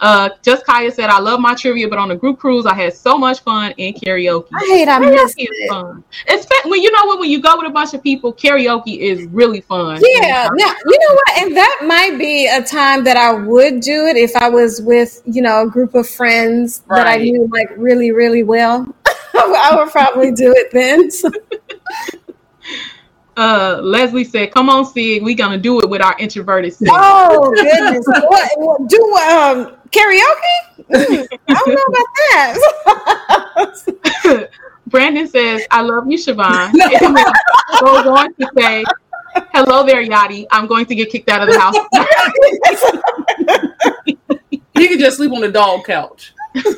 [SPEAKER 1] Uh, just Kaya said, I love my trivia, but on the group cruise, I had so much fun in karaoke.
[SPEAKER 3] I hate I
[SPEAKER 1] Karaoke is
[SPEAKER 3] it.
[SPEAKER 1] fun. It's fun. when you know what when you go with a bunch of people, karaoke is really fun.
[SPEAKER 3] Yeah, now you know what, and that might be a time that I would do it if I was with you know a group of friends that I knew like really really well. I would probably do it then. So-
[SPEAKER 1] Uh, Leslie said, "Come on, Sid, we're gonna do it with our introverted self."
[SPEAKER 3] oh goodness, what, what do um karaoke? Mm, I don't know about that.
[SPEAKER 1] Brandon says, "I love you, Siobhan." Goes on to say, "Hello there, Yadi. I'm going to get kicked out of the house."
[SPEAKER 2] you can just sleep on the dog couch.
[SPEAKER 1] look,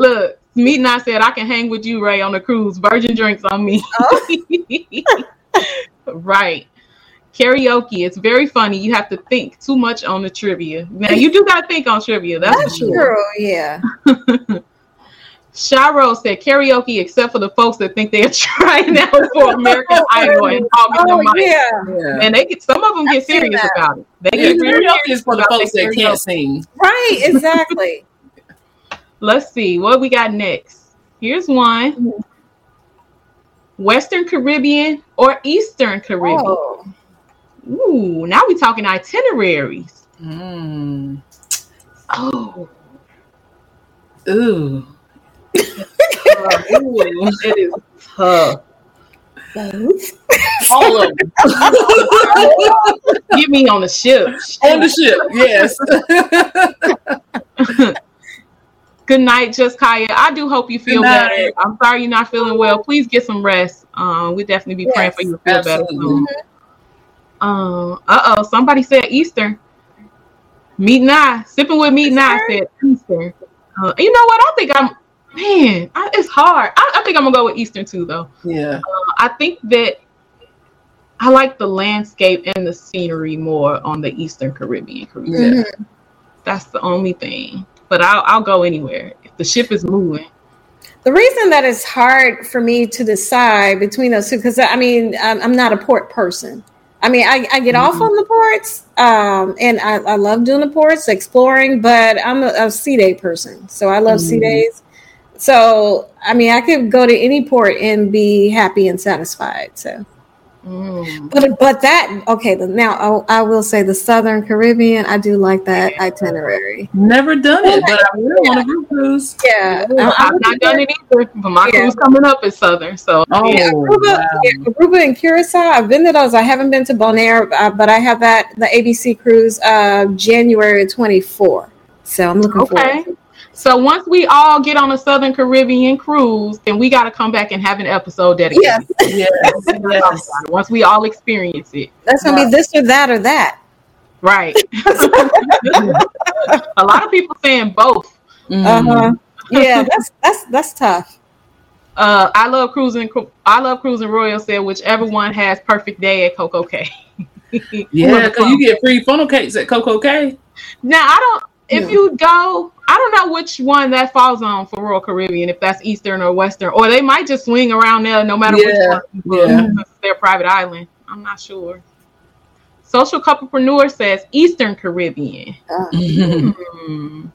[SPEAKER 1] look, Meet and I said I can hang with you, Ray, on the cruise. Virgin drinks on me. Oh. right. Karaoke. It's very funny. You have to think too much on the trivia. Now you do gotta think on trivia. That's,
[SPEAKER 3] That's
[SPEAKER 1] for sure.
[SPEAKER 3] true. Yeah.
[SPEAKER 1] Shiro said karaoke, except for the folks that think they're trying out for American Idol and hogging
[SPEAKER 3] Oh
[SPEAKER 1] the mic.
[SPEAKER 3] yeah.
[SPEAKER 2] Yeah.
[SPEAKER 1] And they get some of them get
[SPEAKER 3] I've
[SPEAKER 1] serious
[SPEAKER 3] that.
[SPEAKER 1] about it. They
[SPEAKER 2] Yeah,
[SPEAKER 1] get
[SPEAKER 2] karaoke is for the folks that can't sing.
[SPEAKER 3] Right. Exactly.
[SPEAKER 1] Let's see what we got next. Here's one. Western Caribbean or Eastern Caribbean?
[SPEAKER 3] oh.
[SPEAKER 1] Ooh, now we're talking itineraries.
[SPEAKER 2] Mm.
[SPEAKER 1] Oh,
[SPEAKER 2] Ooh.
[SPEAKER 1] it is tough.
[SPEAKER 3] Both.
[SPEAKER 2] All of them.
[SPEAKER 1] Get me on the ship.
[SPEAKER 2] on the ship, yes.
[SPEAKER 1] Good night, just Kaya. I do hope you feel better. I'm sorry you're not feeling well. Please get some rest. Um, we definitely be praying for you to feel better
[SPEAKER 2] absolutely.
[SPEAKER 1] soon. Um, uh oh, somebody said Eastern. Meat and I, sipping with meat and I said Eastern. Uh, you know what? I think I'm, man, I, it's hard. I, I think I'm gonna go with Eastern too, though.
[SPEAKER 2] yeah.
[SPEAKER 1] I think that I like the landscape and the scenery more on the Eastern Caribbean cruise.
[SPEAKER 3] Mhm.
[SPEAKER 1] That's the only thing. But I'll I'll go anywhere if the ship is moving.
[SPEAKER 3] The reason that it's hard for me to decide between those two, because I mean, I'm, I'm not a port person. I mean, I, I get off on the ports, um, and I, I love doing the ports, exploring, but I'm a, a sea day person. So I love sea
[SPEAKER 2] Mhm.
[SPEAKER 3] days. So, I mean, I could go to any port and be happy and satisfied. So,
[SPEAKER 1] Mm.
[SPEAKER 3] but but that okay. Now I, I will say the Southern Caribbean. I do like that itinerary.
[SPEAKER 2] Never done it, but I really want a group cruise.
[SPEAKER 3] Yeah, I-
[SPEAKER 1] I've not done it either, but my
[SPEAKER 3] Yeah.
[SPEAKER 1] cruise coming up is Southern. So
[SPEAKER 2] Oh,
[SPEAKER 1] yeah.
[SPEAKER 3] Aruba,
[SPEAKER 2] wow.
[SPEAKER 3] yeah, Aruba and Curacao. I've been to those. I haven't been to Bonaire, uh, but I have that the ABC cruise uh, January 24. So I'm looking
[SPEAKER 1] Okay.
[SPEAKER 3] forward.
[SPEAKER 1] So once we all get on a Southern Caribbean cruise, then we got to come back and have an episode dedicated.
[SPEAKER 3] Yes,
[SPEAKER 2] Yes, yes.
[SPEAKER 1] Once we all experience it,
[SPEAKER 3] that's gonna be this or that or that.
[SPEAKER 1] right? a lot of people saying both.
[SPEAKER 2] Mm.
[SPEAKER 3] Uh huh. Yeah, that's that's that's tough.
[SPEAKER 1] Uh, I love cruising. I love cruising. Royal said whichever one has perfect day at CocoCay.
[SPEAKER 2] Yeah, because you get free funnel cakes at CocoCay.
[SPEAKER 1] Now I don't. If
[SPEAKER 3] Yeah.
[SPEAKER 1] you go, I don't know which one that falls on for Royal Caribbean. If that's Eastern or Western, or they might just swing around there no matter
[SPEAKER 2] Yeah,
[SPEAKER 1] which one.
[SPEAKER 2] yeah.
[SPEAKER 1] their private island. I'm not sure. Social Couplepreneur says Eastern Caribbean.
[SPEAKER 3] Uh,
[SPEAKER 1] Hmm.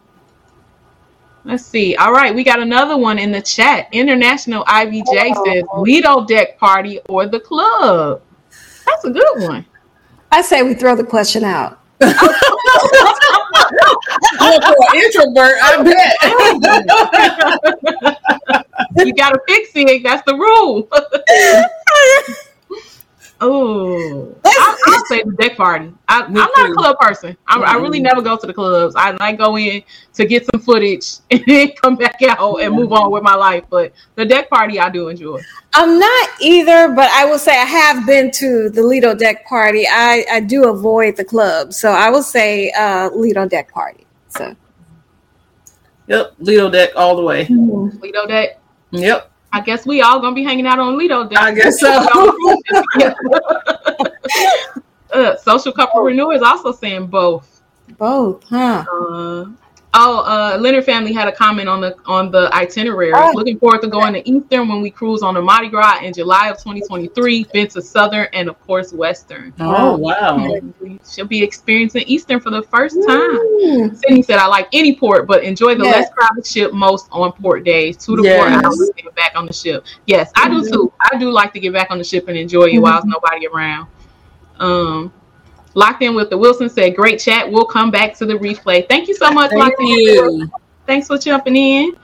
[SPEAKER 1] Let's see. All right, we got another one in the chat. International IVJ says Lido Deck Party or the club. That's a good one.
[SPEAKER 3] I say we throw the question out.
[SPEAKER 2] for an introvert, I
[SPEAKER 1] bet. you got to fix it. That's the rule. Oh, I'll, I'll, say the deck party. I, am not a club person. I, mm-hmm. I, really never go to the clubs. I like go in to get some footage and then come back out and move on with my life. But the deck party, I do enjoy.
[SPEAKER 3] I'm not either, but I will say I have been to the Lido deck party. I, I do avoid the club, so I will say uh, Lido deck party. So,
[SPEAKER 2] yep, Lido deck all the way.
[SPEAKER 1] Mm-hmm. Lido deck.
[SPEAKER 2] Yep.
[SPEAKER 1] I guess we all gonna be hanging out on Lido.
[SPEAKER 2] I guess so.
[SPEAKER 1] uh, social couplepreneur is also saying both.
[SPEAKER 3] Both, huh?
[SPEAKER 1] Uh, Oh, uh, Leonard family had a comment on the on the itinerary. Oh. Looking forward to going to Eastern when we cruise on the Mardi Gras in July of 2023. Been to Southern and of course Western.
[SPEAKER 2] Oh wow!
[SPEAKER 1] She'll be experiencing Eastern for the first time. Mm. Sydney said, "I like any port, but enjoy the yes. less crowded ship most on port days. Two to yes. four hours to get back on the ship. Yes, I mm-hmm. do too. I do like to get back on the ship and enjoy it mm-hmm. while there's nobody around." Um, Locked in with the Wilson said, "Great chat. We'll come back to the replay. Thank you so much,
[SPEAKER 2] Thank
[SPEAKER 1] Locked
[SPEAKER 2] you. In.
[SPEAKER 1] Thanks for jumping in."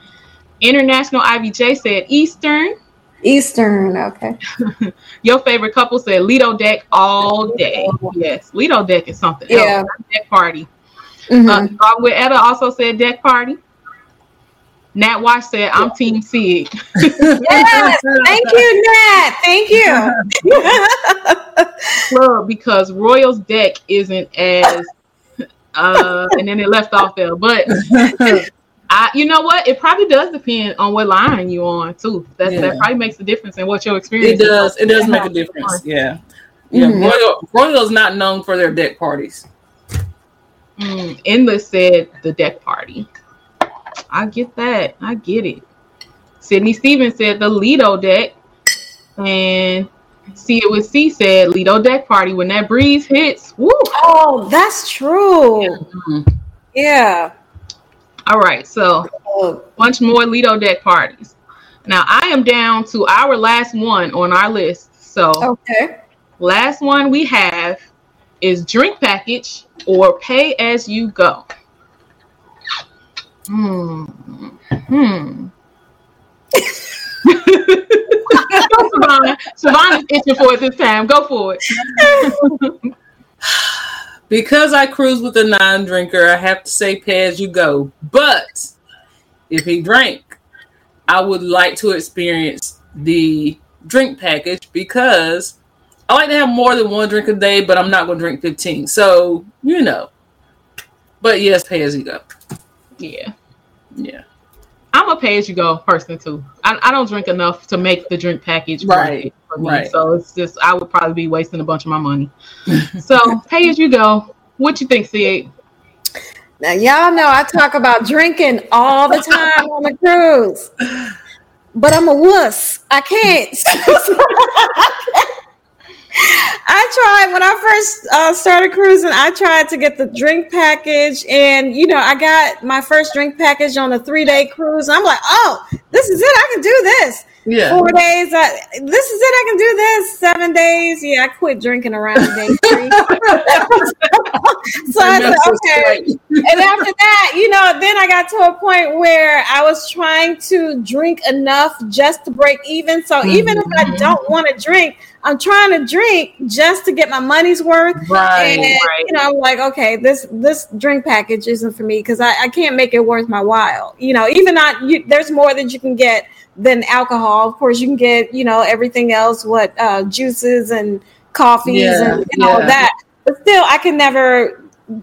[SPEAKER 1] International IBJ said Eastern.
[SPEAKER 3] Eastern, okay.
[SPEAKER 1] Your favorite couple said Lido deck all day. Yes, Lido deck is something yeah. else. Deck party. Mm-hmm. Uh, with Etta also said deck party. Nat Wash said, I'm Team Sig.
[SPEAKER 3] yes, thank you, Nat. Thank you.
[SPEAKER 1] well, because Royals deck isn't as uh and then it left off there. But I you know what? It probably does depend on what line you are on too. That yeah. that probably makes a difference in what your experience
[SPEAKER 2] It does. It does make a difference. Yeah. Yeah. Mm-hmm. Royal Royal's not known for their deck parties.
[SPEAKER 1] Mm, Endless said the deck party. I get that. I get it. Sydney Stevens said the Lido deck. And See It With C said Lido deck party. When that breeze hits, woo.
[SPEAKER 3] Oh, that's true. Yeah. Mm-hmm. yeah.
[SPEAKER 1] All right. So a bunch more Lido deck parties. Now I am down to our last one on our list. So
[SPEAKER 3] okay.
[SPEAKER 1] Last one we have is drink package or pay as you go. Hmm. Hmm. Savannah. Savannah's itching for it this time. Go for it.
[SPEAKER 2] because I cruise with a non-drinker, I have to say pay as you go. But if he drank, I would like to experience the drink package because I like to have more than one drink a day, but I'm not going to drink 15. So, you know. But yes, pay as you go.
[SPEAKER 1] Yeah.
[SPEAKER 2] Yeah.
[SPEAKER 1] I'm a pay as you go person too. I, I don't drink enough to make the drink package
[SPEAKER 2] right. For me. Right.
[SPEAKER 1] So it's just I would probably be wasting a bunch of my money. so pay as you go. What you think, C8?
[SPEAKER 3] Now y'all know I talk about drinking all the time on the cruise. But I'm a wuss. I can't. I tried when I first uh, started cruising. I tried to get the drink package, and you know, I got my first drink package on a three day cruise. I'm like, oh, this is it. I can do this.
[SPEAKER 2] Yeah.
[SPEAKER 3] Four days. I, this is it. I can do this. Seven days. Yeah, I quit drinking around day three. so I said, okay. and after that, you know, then I got to a point where I was trying to drink enough just to break even. So mm-hmm. even if I don't want to drink, I'm trying to drink just to get my money's worth.
[SPEAKER 2] Right.
[SPEAKER 3] And,
[SPEAKER 2] right.
[SPEAKER 3] you know, I'm like, okay, this this drink package isn't for me because I, I can't make it worth my while. You know, even not you, there's more that you can get than alcohol. Of course, you can get, you know, everything else, what uh, juices and coffees yeah, and, and yeah. all that. But still, I can never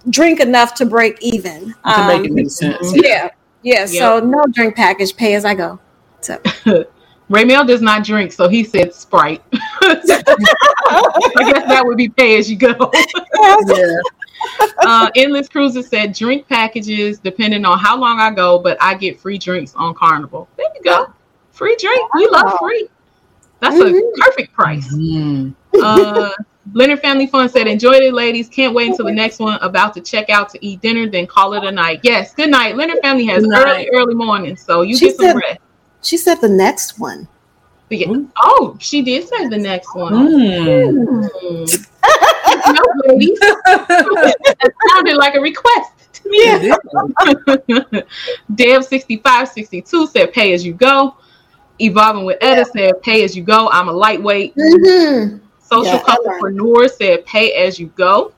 [SPEAKER 3] drink enough to break even.
[SPEAKER 2] To um, make it make sense.
[SPEAKER 3] Yeah. Yeah. Yep. So no drink package, pay as I go. So
[SPEAKER 1] Raymel does not drink, so he said Sprite. I guess that would be pay as you go.
[SPEAKER 2] yeah.
[SPEAKER 1] Uh, Endless Cruises said drink packages depending on how long I go, but I get free drinks on Carnival. There you go. Free drink. We love free. That's mm-hmm. a perfect price. Mm-hmm. Uh, Leonard Family Fun said, Enjoy it, ladies. Can't wait until the next one. About to check out to eat dinner, then call it a night. Yes, good night. Leonard Family has early, early morning, so you she get some said, rest.
[SPEAKER 3] She said the next one.
[SPEAKER 1] Yeah. Oh, she did say the next one. Mm. Mm. no, ladies. that sounded like a request. To me.
[SPEAKER 2] Yeah.
[SPEAKER 1] Dev sixty five sixty two said pay as you go. Evolving with Etta said pay as you go. I'm a lightweight.
[SPEAKER 3] Mhm.
[SPEAKER 1] Social
[SPEAKER 3] Yeah, I learned.
[SPEAKER 1] Said pay as you go.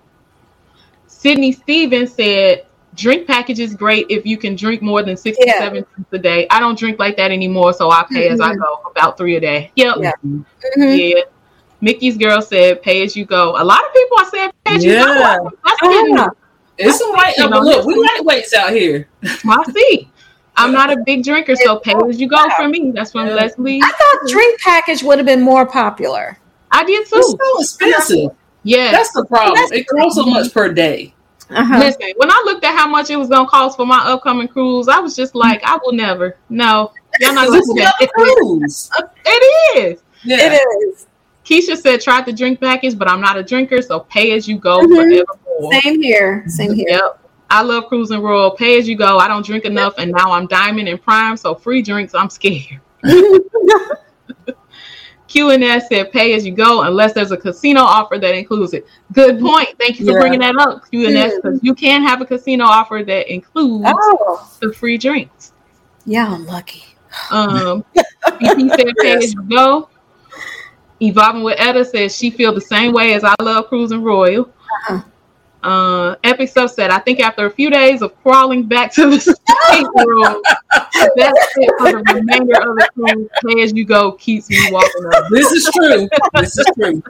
[SPEAKER 1] Sydney Stevens said drink package is great if you can drink more than six 67 drinks a day. I don't drink like that anymore, so I pay as I
[SPEAKER 3] Mhm.
[SPEAKER 1] go, about three a day. Yep.
[SPEAKER 3] Yeah.
[SPEAKER 1] Yeah.
[SPEAKER 3] Mhm.
[SPEAKER 1] Mickey's girl said pay as you go. A lot of people are saying pay as you
[SPEAKER 2] Yeah.
[SPEAKER 1] go. That's getting
[SPEAKER 3] Ah.
[SPEAKER 2] It's some light.
[SPEAKER 1] You know,
[SPEAKER 2] Look, we lightweights out here.
[SPEAKER 1] I see. I'm not a big drinker, so pay as you go for me. That's from
[SPEAKER 2] Yeah.
[SPEAKER 1] Leslie.
[SPEAKER 3] I thought drink package would have been more popular.
[SPEAKER 1] I did
[SPEAKER 2] It's
[SPEAKER 1] too.
[SPEAKER 2] so expensive.
[SPEAKER 1] Yeah.
[SPEAKER 2] That's the problem.
[SPEAKER 3] That's-
[SPEAKER 2] It costs so much per day.
[SPEAKER 3] Uh-huh.
[SPEAKER 1] Listen, when I looked at how much it was gonna cost for my upcoming cruise, I was just like, I will never. No, y'all not gonna
[SPEAKER 2] It's
[SPEAKER 1] do
[SPEAKER 2] another
[SPEAKER 1] that.
[SPEAKER 2] cruise.
[SPEAKER 1] It is.
[SPEAKER 2] Yeah.
[SPEAKER 3] It is.
[SPEAKER 1] Keisha said, "Try the drink package, but I'm not a drinker, so pay as you go
[SPEAKER 3] Mhm. Same here. Same here.
[SPEAKER 1] Yep. I love cruising royal. Pay as you go. I don't drink enough, and now I'm diamond and prime, so free drinks. I'm scared. Q and S said pay as you go unless there's a casino offer that includes it. Good point. Thank you for
[SPEAKER 2] Yeah.
[SPEAKER 1] bringing that up, Q and because you can have a casino offer that includes
[SPEAKER 3] oh,
[SPEAKER 1] the free drinks.
[SPEAKER 3] yeah, I'm lucky.
[SPEAKER 1] Um, BP said pay as you go. Evolving with Etta says she feel the same way as I love cruising royal.
[SPEAKER 3] Uh-huh.
[SPEAKER 1] Uh, Epic Stuff said, I think after a few days of crawling back to the stateroom, that's it for the remainder of the cruise. Pay as you go keeps me walking up.
[SPEAKER 2] This is true. This is true.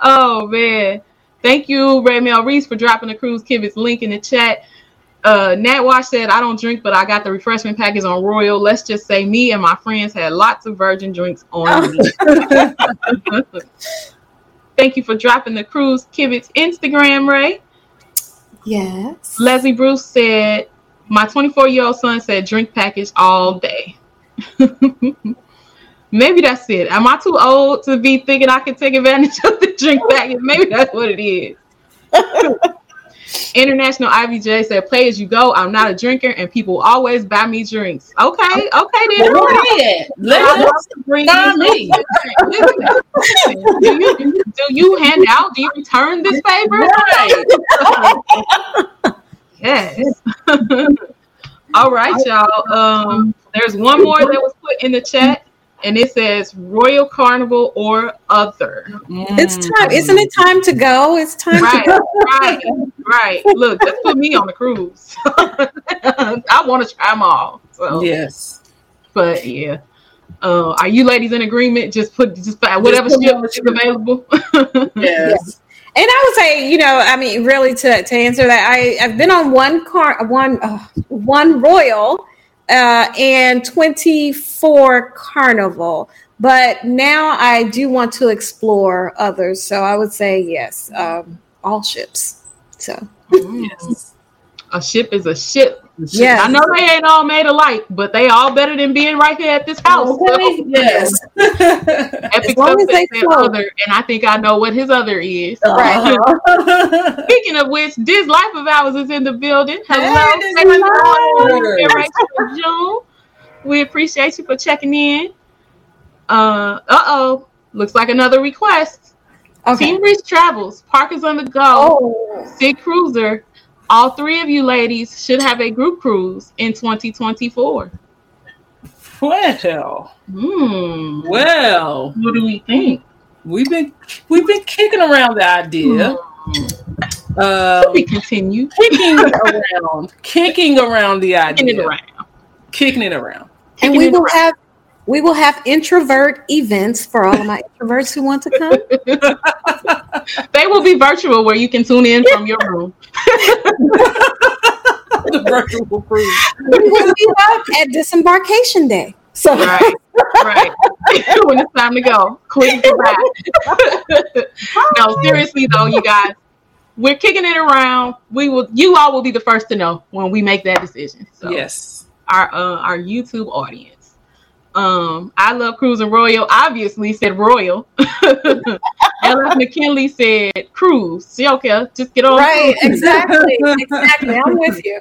[SPEAKER 1] Oh man. Thank you, Raymel Reese, for dropping the cruise Kibitz link in the chat. Uh, Nat Wash said, I don't drink, but I got the refreshment package on Royal. Let's just say me and my friends had lots of virgin drinks on me. Thank you for dropping the cruise Kibitz Instagram, Ray.
[SPEAKER 3] Yes.
[SPEAKER 1] Leslie Bruce said, My 24 year old son said drink package all day. Maybe that's it. Am I too old to be thinking I can take advantage of the drink package? Maybe that's what it is. International IVJ said, Play as you go. I'm not a drinker, and people always buy me drinks. Okay, okay, then.
[SPEAKER 2] Where they at? Let
[SPEAKER 1] I
[SPEAKER 2] us
[SPEAKER 1] bring
[SPEAKER 2] me.
[SPEAKER 1] Do, you, do you hand out? Do you return this favor?
[SPEAKER 2] Right.
[SPEAKER 1] Yes. All right, y'all. Um, there's one more that was put in the chat, and it says Royal Carnival or other.
[SPEAKER 3] It's time. Isn't it time to go? It's time
[SPEAKER 1] Right,
[SPEAKER 3] to go.
[SPEAKER 1] right, right. Look, just put me on the cruise. I want to try them all. So,
[SPEAKER 2] Yes.
[SPEAKER 1] but yeah. Uh, are you ladies in agreement? Just put just buy whatever
[SPEAKER 2] put
[SPEAKER 1] ship is
[SPEAKER 2] ship.
[SPEAKER 1] available.
[SPEAKER 2] Yes.
[SPEAKER 3] And I would say, you know, I mean, really, to, to answer that, I I've been on one car, one uh, one Royal, uh, and twenty four Carnival, but now I do want to explore others. So I would say yes, um, all ships. So
[SPEAKER 2] Yes.
[SPEAKER 1] A ship is a ship.
[SPEAKER 3] Yes.
[SPEAKER 1] I know they ain't all made alike, but they all better than being right here at this house.
[SPEAKER 2] Okay. Yes.
[SPEAKER 1] Epic
[SPEAKER 3] As long as they
[SPEAKER 1] that other, and I think I know what his other is.
[SPEAKER 3] Right.
[SPEAKER 2] Uh-huh.
[SPEAKER 1] Speaking of which, this life of ours is in the building. Hello,
[SPEAKER 2] Hey, this
[SPEAKER 1] Thank you
[SPEAKER 2] Life
[SPEAKER 1] for
[SPEAKER 2] of
[SPEAKER 1] joining us here
[SPEAKER 2] Ours.
[SPEAKER 1] right June. We appreciate you for checking in. Uh oh, looks like another request.
[SPEAKER 3] Okay.
[SPEAKER 1] Team Reese Travels, Parkers on the Go,
[SPEAKER 3] Oh,
[SPEAKER 1] Sig Cruiser. All three of you ladies should have a group cruise in 2024.
[SPEAKER 2] Well,
[SPEAKER 1] Hmm.
[SPEAKER 2] well,
[SPEAKER 1] What do we think?
[SPEAKER 2] we've been we've been kicking around the idea. Um,
[SPEAKER 1] We continue
[SPEAKER 2] kicking around, kicking around the
[SPEAKER 1] kicking it
[SPEAKER 2] idea,
[SPEAKER 1] around.
[SPEAKER 2] kicking it around.
[SPEAKER 3] and
[SPEAKER 1] Kicking
[SPEAKER 3] we will
[SPEAKER 1] around.
[SPEAKER 3] have we will have introvert events for all of my introverts who want to come.
[SPEAKER 1] They will be virtual where you can tune in from your room.
[SPEAKER 2] the virtual cruise.
[SPEAKER 3] we will meet up at disembarkation day. So
[SPEAKER 1] Right, right. when it's time to go, quick goodbye. no, seriously though, you guys, we're kicking it around. We will. You all will be the first to know when we make that decision. So
[SPEAKER 2] Yes.
[SPEAKER 1] our uh, our YouTube audience. Um, I love cruising royal. Obviously said royal. LF McKinley said cruise. See, okay, just get on.
[SPEAKER 3] right,
[SPEAKER 1] cruise.
[SPEAKER 3] exactly, exactly. I'm with you.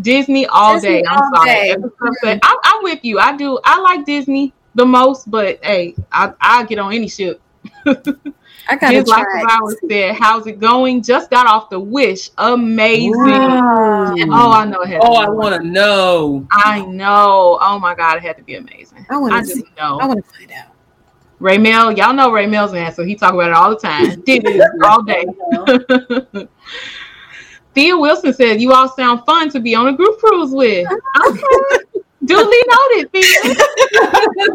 [SPEAKER 1] Disney all
[SPEAKER 3] Disney
[SPEAKER 1] day. I'm sorry.
[SPEAKER 3] day.
[SPEAKER 1] I'm, I'm with you. I do. I like Disney the most, but hey, I I get on any ship
[SPEAKER 3] I gotta
[SPEAKER 1] His life
[SPEAKER 3] try.
[SPEAKER 1] of hours said, "How's it going? Just got off the wish. Amazing.
[SPEAKER 3] Wow.
[SPEAKER 1] Oh, I know it had.
[SPEAKER 2] Oh,
[SPEAKER 1] be
[SPEAKER 2] I want to know.
[SPEAKER 1] I know. Oh my God, it had to be amazing.
[SPEAKER 3] I
[SPEAKER 1] I
[SPEAKER 3] want to
[SPEAKER 1] just know.
[SPEAKER 3] I want to find out.
[SPEAKER 1] Raymel, y'all know Raymel's man, so he talk about it all the time. Did it all day. Thea Wilson said, "You all sound fun to be on a group cruise with." Okay. Duly noted, Thea.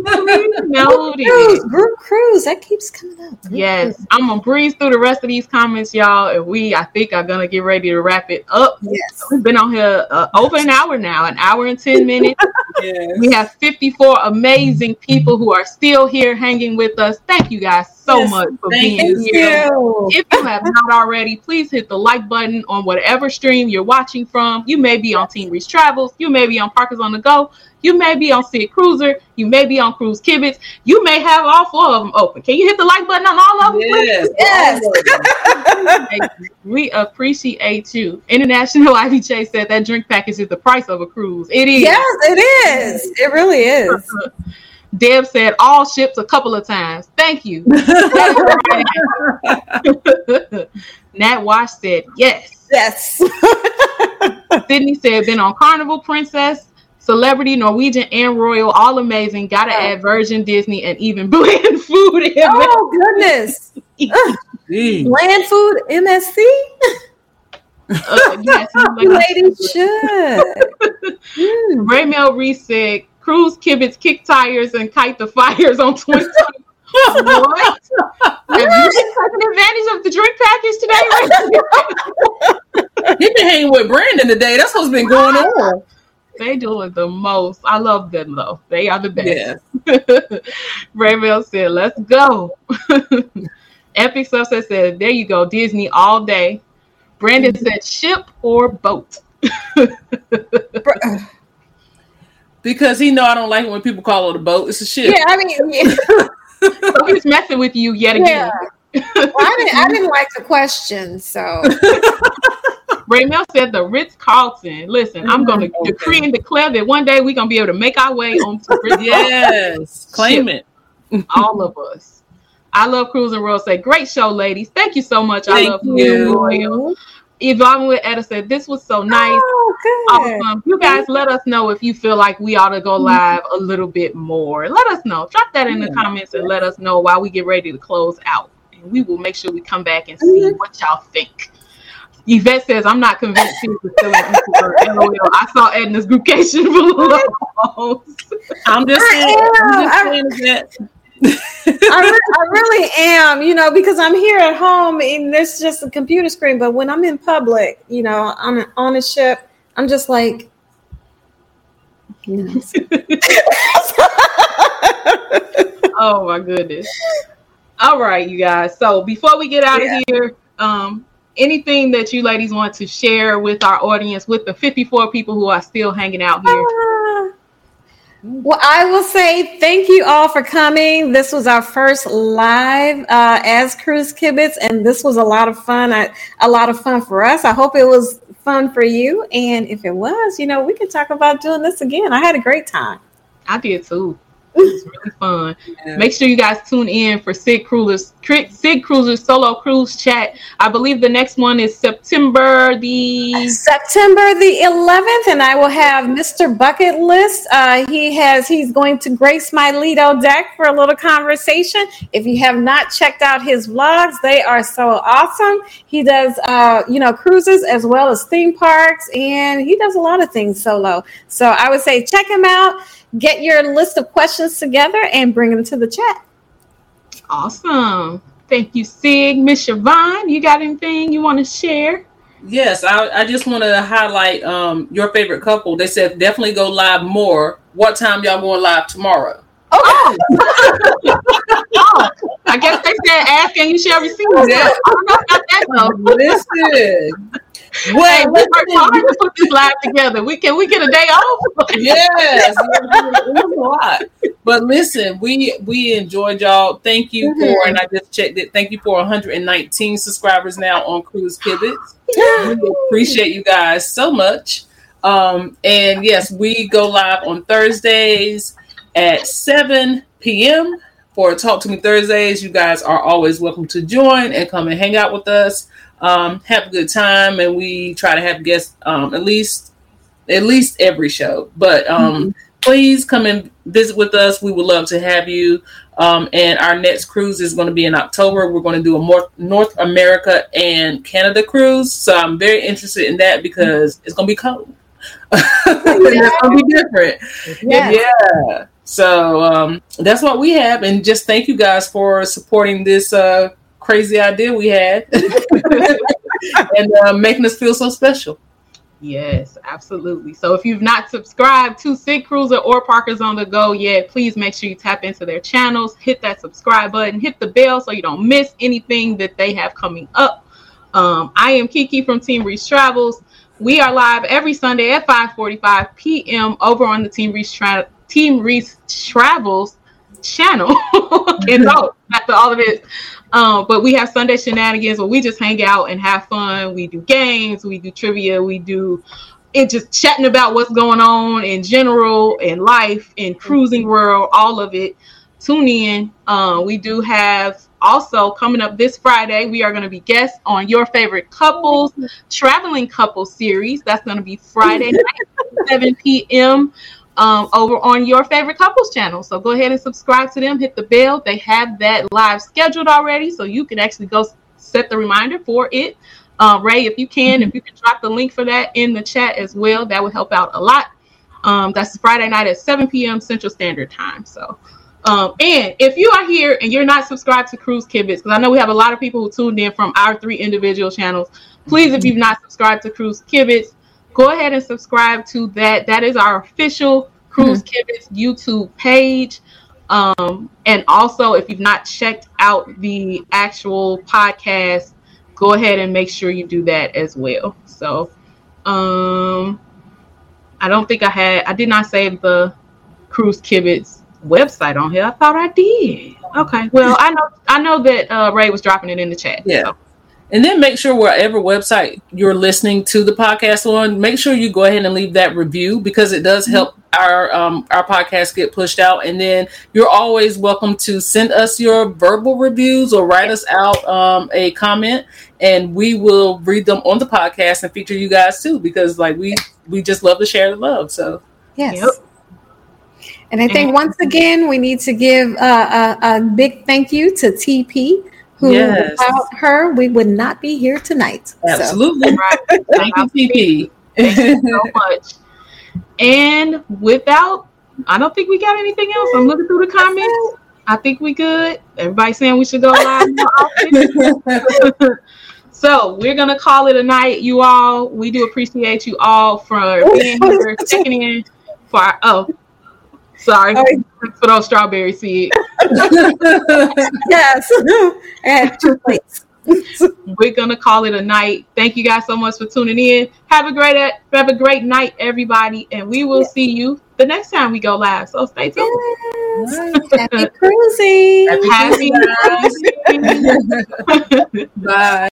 [SPEAKER 1] Duly
[SPEAKER 3] Cruise,
[SPEAKER 1] noted.
[SPEAKER 3] group cruise. That keeps coming up. Group
[SPEAKER 1] Yes, I'm gonna breeze through the rest of these comments, y'all, and we, I think, are gonna get ready to wrap it up.
[SPEAKER 3] Yes.
[SPEAKER 1] We've been on here uh, over an hour now, an hour and ten minutes.
[SPEAKER 2] Yes.
[SPEAKER 1] We have 54 amazing people who are still here hanging with us. Thank you guys so
[SPEAKER 2] Yes,
[SPEAKER 1] much for
[SPEAKER 2] thank
[SPEAKER 1] being
[SPEAKER 2] you.
[SPEAKER 1] here. If you have not already, please hit the like button on whatever stream you're watching from. You may be on Team Reese Travels, you may be on Parkers on the Go, you may be on Sid Cruiser, you may be on Cruise Kibitz, you may have all four of them open. Can you hit the like button on all of them?
[SPEAKER 2] Yes.
[SPEAKER 3] Yes.
[SPEAKER 1] We appreciate you. International IVJ said that drink package is the price of a cruise. It is.
[SPEAKER 3] Yes, it is. It really is.
[SPEAKER 1] Deb said all ships a couple of times. Thank you. Nat Wash said yes.
[SPEAKER 3] Yes.
[SPEAKER 1] Sydney said been on Carnival Princess, Celebrity, Norwegian, and Royal. All amazing. Gotta add Virgin, Disney, and even blend food in there.
[SPEAKER 3] Oh goodness.
[SPEAKER 2] Gee.
[SPEAKER 3] Land food MSC.
[SPEAKER 1] Uh, yes,
[SPEAKER 3] You ladies should. Mm.
[SPEAKER 1] Raymel Reese said cruise kibitz, kick tires, and kite the fires on 2020. what? Have you been taking advantage of the drink package today? Ray?
[SPEAKER 2] He been hanging with Brandon today. That's what's been going on.
[SPEAKER 1] They doing the most. I love them though. They are the best.
[SPEAKER 2] Yes.
[SPEAKER 1] Raymel said, "Let's go." Epic Subset said, "There you go, Disney all day." Brandon said, "Ship or boat."
[SPEAKER 2] Because he know I don't like it when people call it a boat. It's a ship.
[SPEAKER 3] Yeah, I mean, yeah.
[SPEAKER 1] So he's messing with you yet again.
[SPEAKER 3] Yeah. Well, I didn't. I didn't like the question, so
[SPEAKER 1] Raymel said, "The Ritz Carlton." Listen, I'm going to
[SPEAKER 2] Okay.
[SPEAKER 1] decree and declare that one day we're going to be able to make our way onto Ritz
[SPEAKER 2] Yes. Claim it.
[SPEAKER 1] all of us. I love Cruising Royal. Say, great show, ladies. Thank you so much. I love
[SPEAKER 2] you.
[SPEAKER 1] Cruising Royal. Yvonne with Etta said, this was so nice.
[SPEAKER 3] Oh, good.
[SPEAKER 1] Awesome. You guys let us know if you feel like we ought to go mm-hmm. live a little bit more. Let us know. Drop that in the comments and let us know while we get ready to close out. And we will make sure we come back and see mm-hmm. what y'all think. Yvette says, I'm not convinced he was still an introvert. LOL. I saw Edna's groucation below.
[SPEAKER 2] I'm just
[SPEAKER 3] I
[SPEAKER 2] saying. I'm just
[SPEAKER 3] am.
[SPEAKER 2] saying that.
[SPEAKER 3] I, re- I really am, you know, because I'm here at home and there's just a computer screen. But when I'm in public, you know, on on a ship, I'm just like,
[SPEAKER 1] oh my goodness. All right, you guys. So before we get out
[SPEAKER 3] Yeah.
[SPEAKER 1] of here, um, anything that you ladies want to share with our audience, with the 54 people who are still hanging out here?
[SPEAKER 3] Well, I will say thank you all for coming. This was our first live uh, as Cruise Kibitz, and this was a lot of fun. I, a lot of fun for us. I hope it was fun for you. And if it was, you know, we can talk about doing this again. I had a great time.
[SPEAKER 1] I did too. It was really fun. Make sure you guys tune in for Sid Cruiser's Sid Cruiser's solo cruise chat. I believe the next one is September the
[SPEAKER 3] September the 11th, and I will have Mr. Bucket List. Uh, he has he's going to grace my Lido deck for a little conversation. If you have not checked out his vlogs, they are so awesome. He does uh, you know cruises as well as theme parks, and he does a lot of things solo. So I would say check him out. Get your list of questions together and bring them to the chat.
[SPEAKER 1] awesome. Thank you, Sig. Miss Charvon, you got anything you want to share?
[SPEAKER 2] Yes, I, I just want to highlight um your favorite couple. They said definitely go live more. What time y'all going live tomorrow?
[SPEAKER 1] Oh, oh I guess they said ask and you shall receive.
[SPEAKER 2] Yeah.
[SPEAKER 1] I don't know about that though.
[SPEAKER 2] Listen.
[SPEAKER 1] Hey,
[SPEAKER 2] Well,
[SPEAKER 1] we are hard to put this live together. We can we get a day off?
[SPEAKER 2] yes, it was a lot. But listen, we we enjoyed y'all. Thank you for, and I just checked it. Thank you for 119 subscribers now on Cruise Kibitz. We appreciate you guys so much. Um, and yes, we go live on Thursdays at 7 p.m. for Talk to Me Thursdays. You guys are always welcome to join and come and hang out with us. Um, have a good time, and we try to have guests um, at least at least every show. But um, mm-hmm. please come and visit with us. We would love to have you. Um, and our next cruise is going to be in October. We're going to do a more North America and Canada cruise. So I'm very interested in that because it's going to be cold. it's going to be different. Yes. Yeah. So um, that's what we have. And just thank you guys for supporting this uh, crazy idea we had and uh, making us feel so special.
[SPEAKER 1] Yes, absolutely. So if you've not subscribed to Sig Cruiser or Parkers on the Go yet, please make sure you tap into their channels, hit that subscribe button, hit the bell so you don't miss anything that they have coming up. Um, I am Keke from Team Reese Travels. We are live every Sunday at 5:45 p.m. over on the Team Reese Tra- Team Reese Travels channel. and after all of it. Um, but we have Sunday shenanigans where we just hang out and have fun. We do games, we do trivia, we do it just chatting about what's going on in general in life in cruising world, all of it. Tune in. Uh, we do have also coming up this Friday, we are going to be guests on your favorite couples traveling couple series. That's going to be Friday night, 7 p.m um, over on your favorite couples channel. So go ahead and subscribe to them, hit the bell. They have that live scheduled already, so you can actually go set the reminder for it. Uh, Ray, if you can, if you can drop the link for that in the chat as well, that would help out a lot. Um, that's Friday night at 7 p.m. Central Standard Time. So, um, and if you are here and you're not subscribed to Cruise Kibitz, because I know we have a lot of people who tuned in from our three individual channels, please, if you've not subscribed to Cruise Kibitz, go ahead and subscribe to that. That is our official Cruise mm-hmm. Kibitz YouTube page. Um, and also, if you've not checked out the actual podcast, go ahead and make sure you do that as well. So, um, I don't think I had, I did not save the Cruise Kibitz website on here. I thought I did. Okay. Well, I know, I know that uh, Ray was dropping it in the chat.
[SPEAKER 2] Yeah. So. And then make sure wherever website you're listening to the podcast on, make sure you go ahead and leave that review because it does help our um, our podcast get pushed out. And then you're always welcome to send us your verbal reviews or write us out um, a comment, and we will read them on the podcast and feature you guys too because like we we just love to share the love. So
[SPEAKER 3] yes. Yep. And I think once again, we need to give uh, a, a big thank you to TP who yes. without her we would not be here tonight.
[SPEAKER 2] Absolutely. So. Right. Thank you,
[SPEAKER 1] TP. Thank you so much. And without, I don't think we got anything else. I'm looking through the comments. I think we good. Everybody saying we should go live. so we're gonna call it a night, you all. We do appreciate you all for oh, being here, checking in for our, oh Sorry for those strawberry seeds.
[SPEAKER 3] yes, and two plates.
[SPEAKER 1] We're gonna call it a night. Thank you guys so much for tuning in. Have a great have a great night, everybody, and we will see you the next time we go live. So stay tuned.
[SPEAKER 3] Yes. Happy cruising.
[SPEAKER 1] Happy, Happy cruising.
[SPEAKER 2] Bye.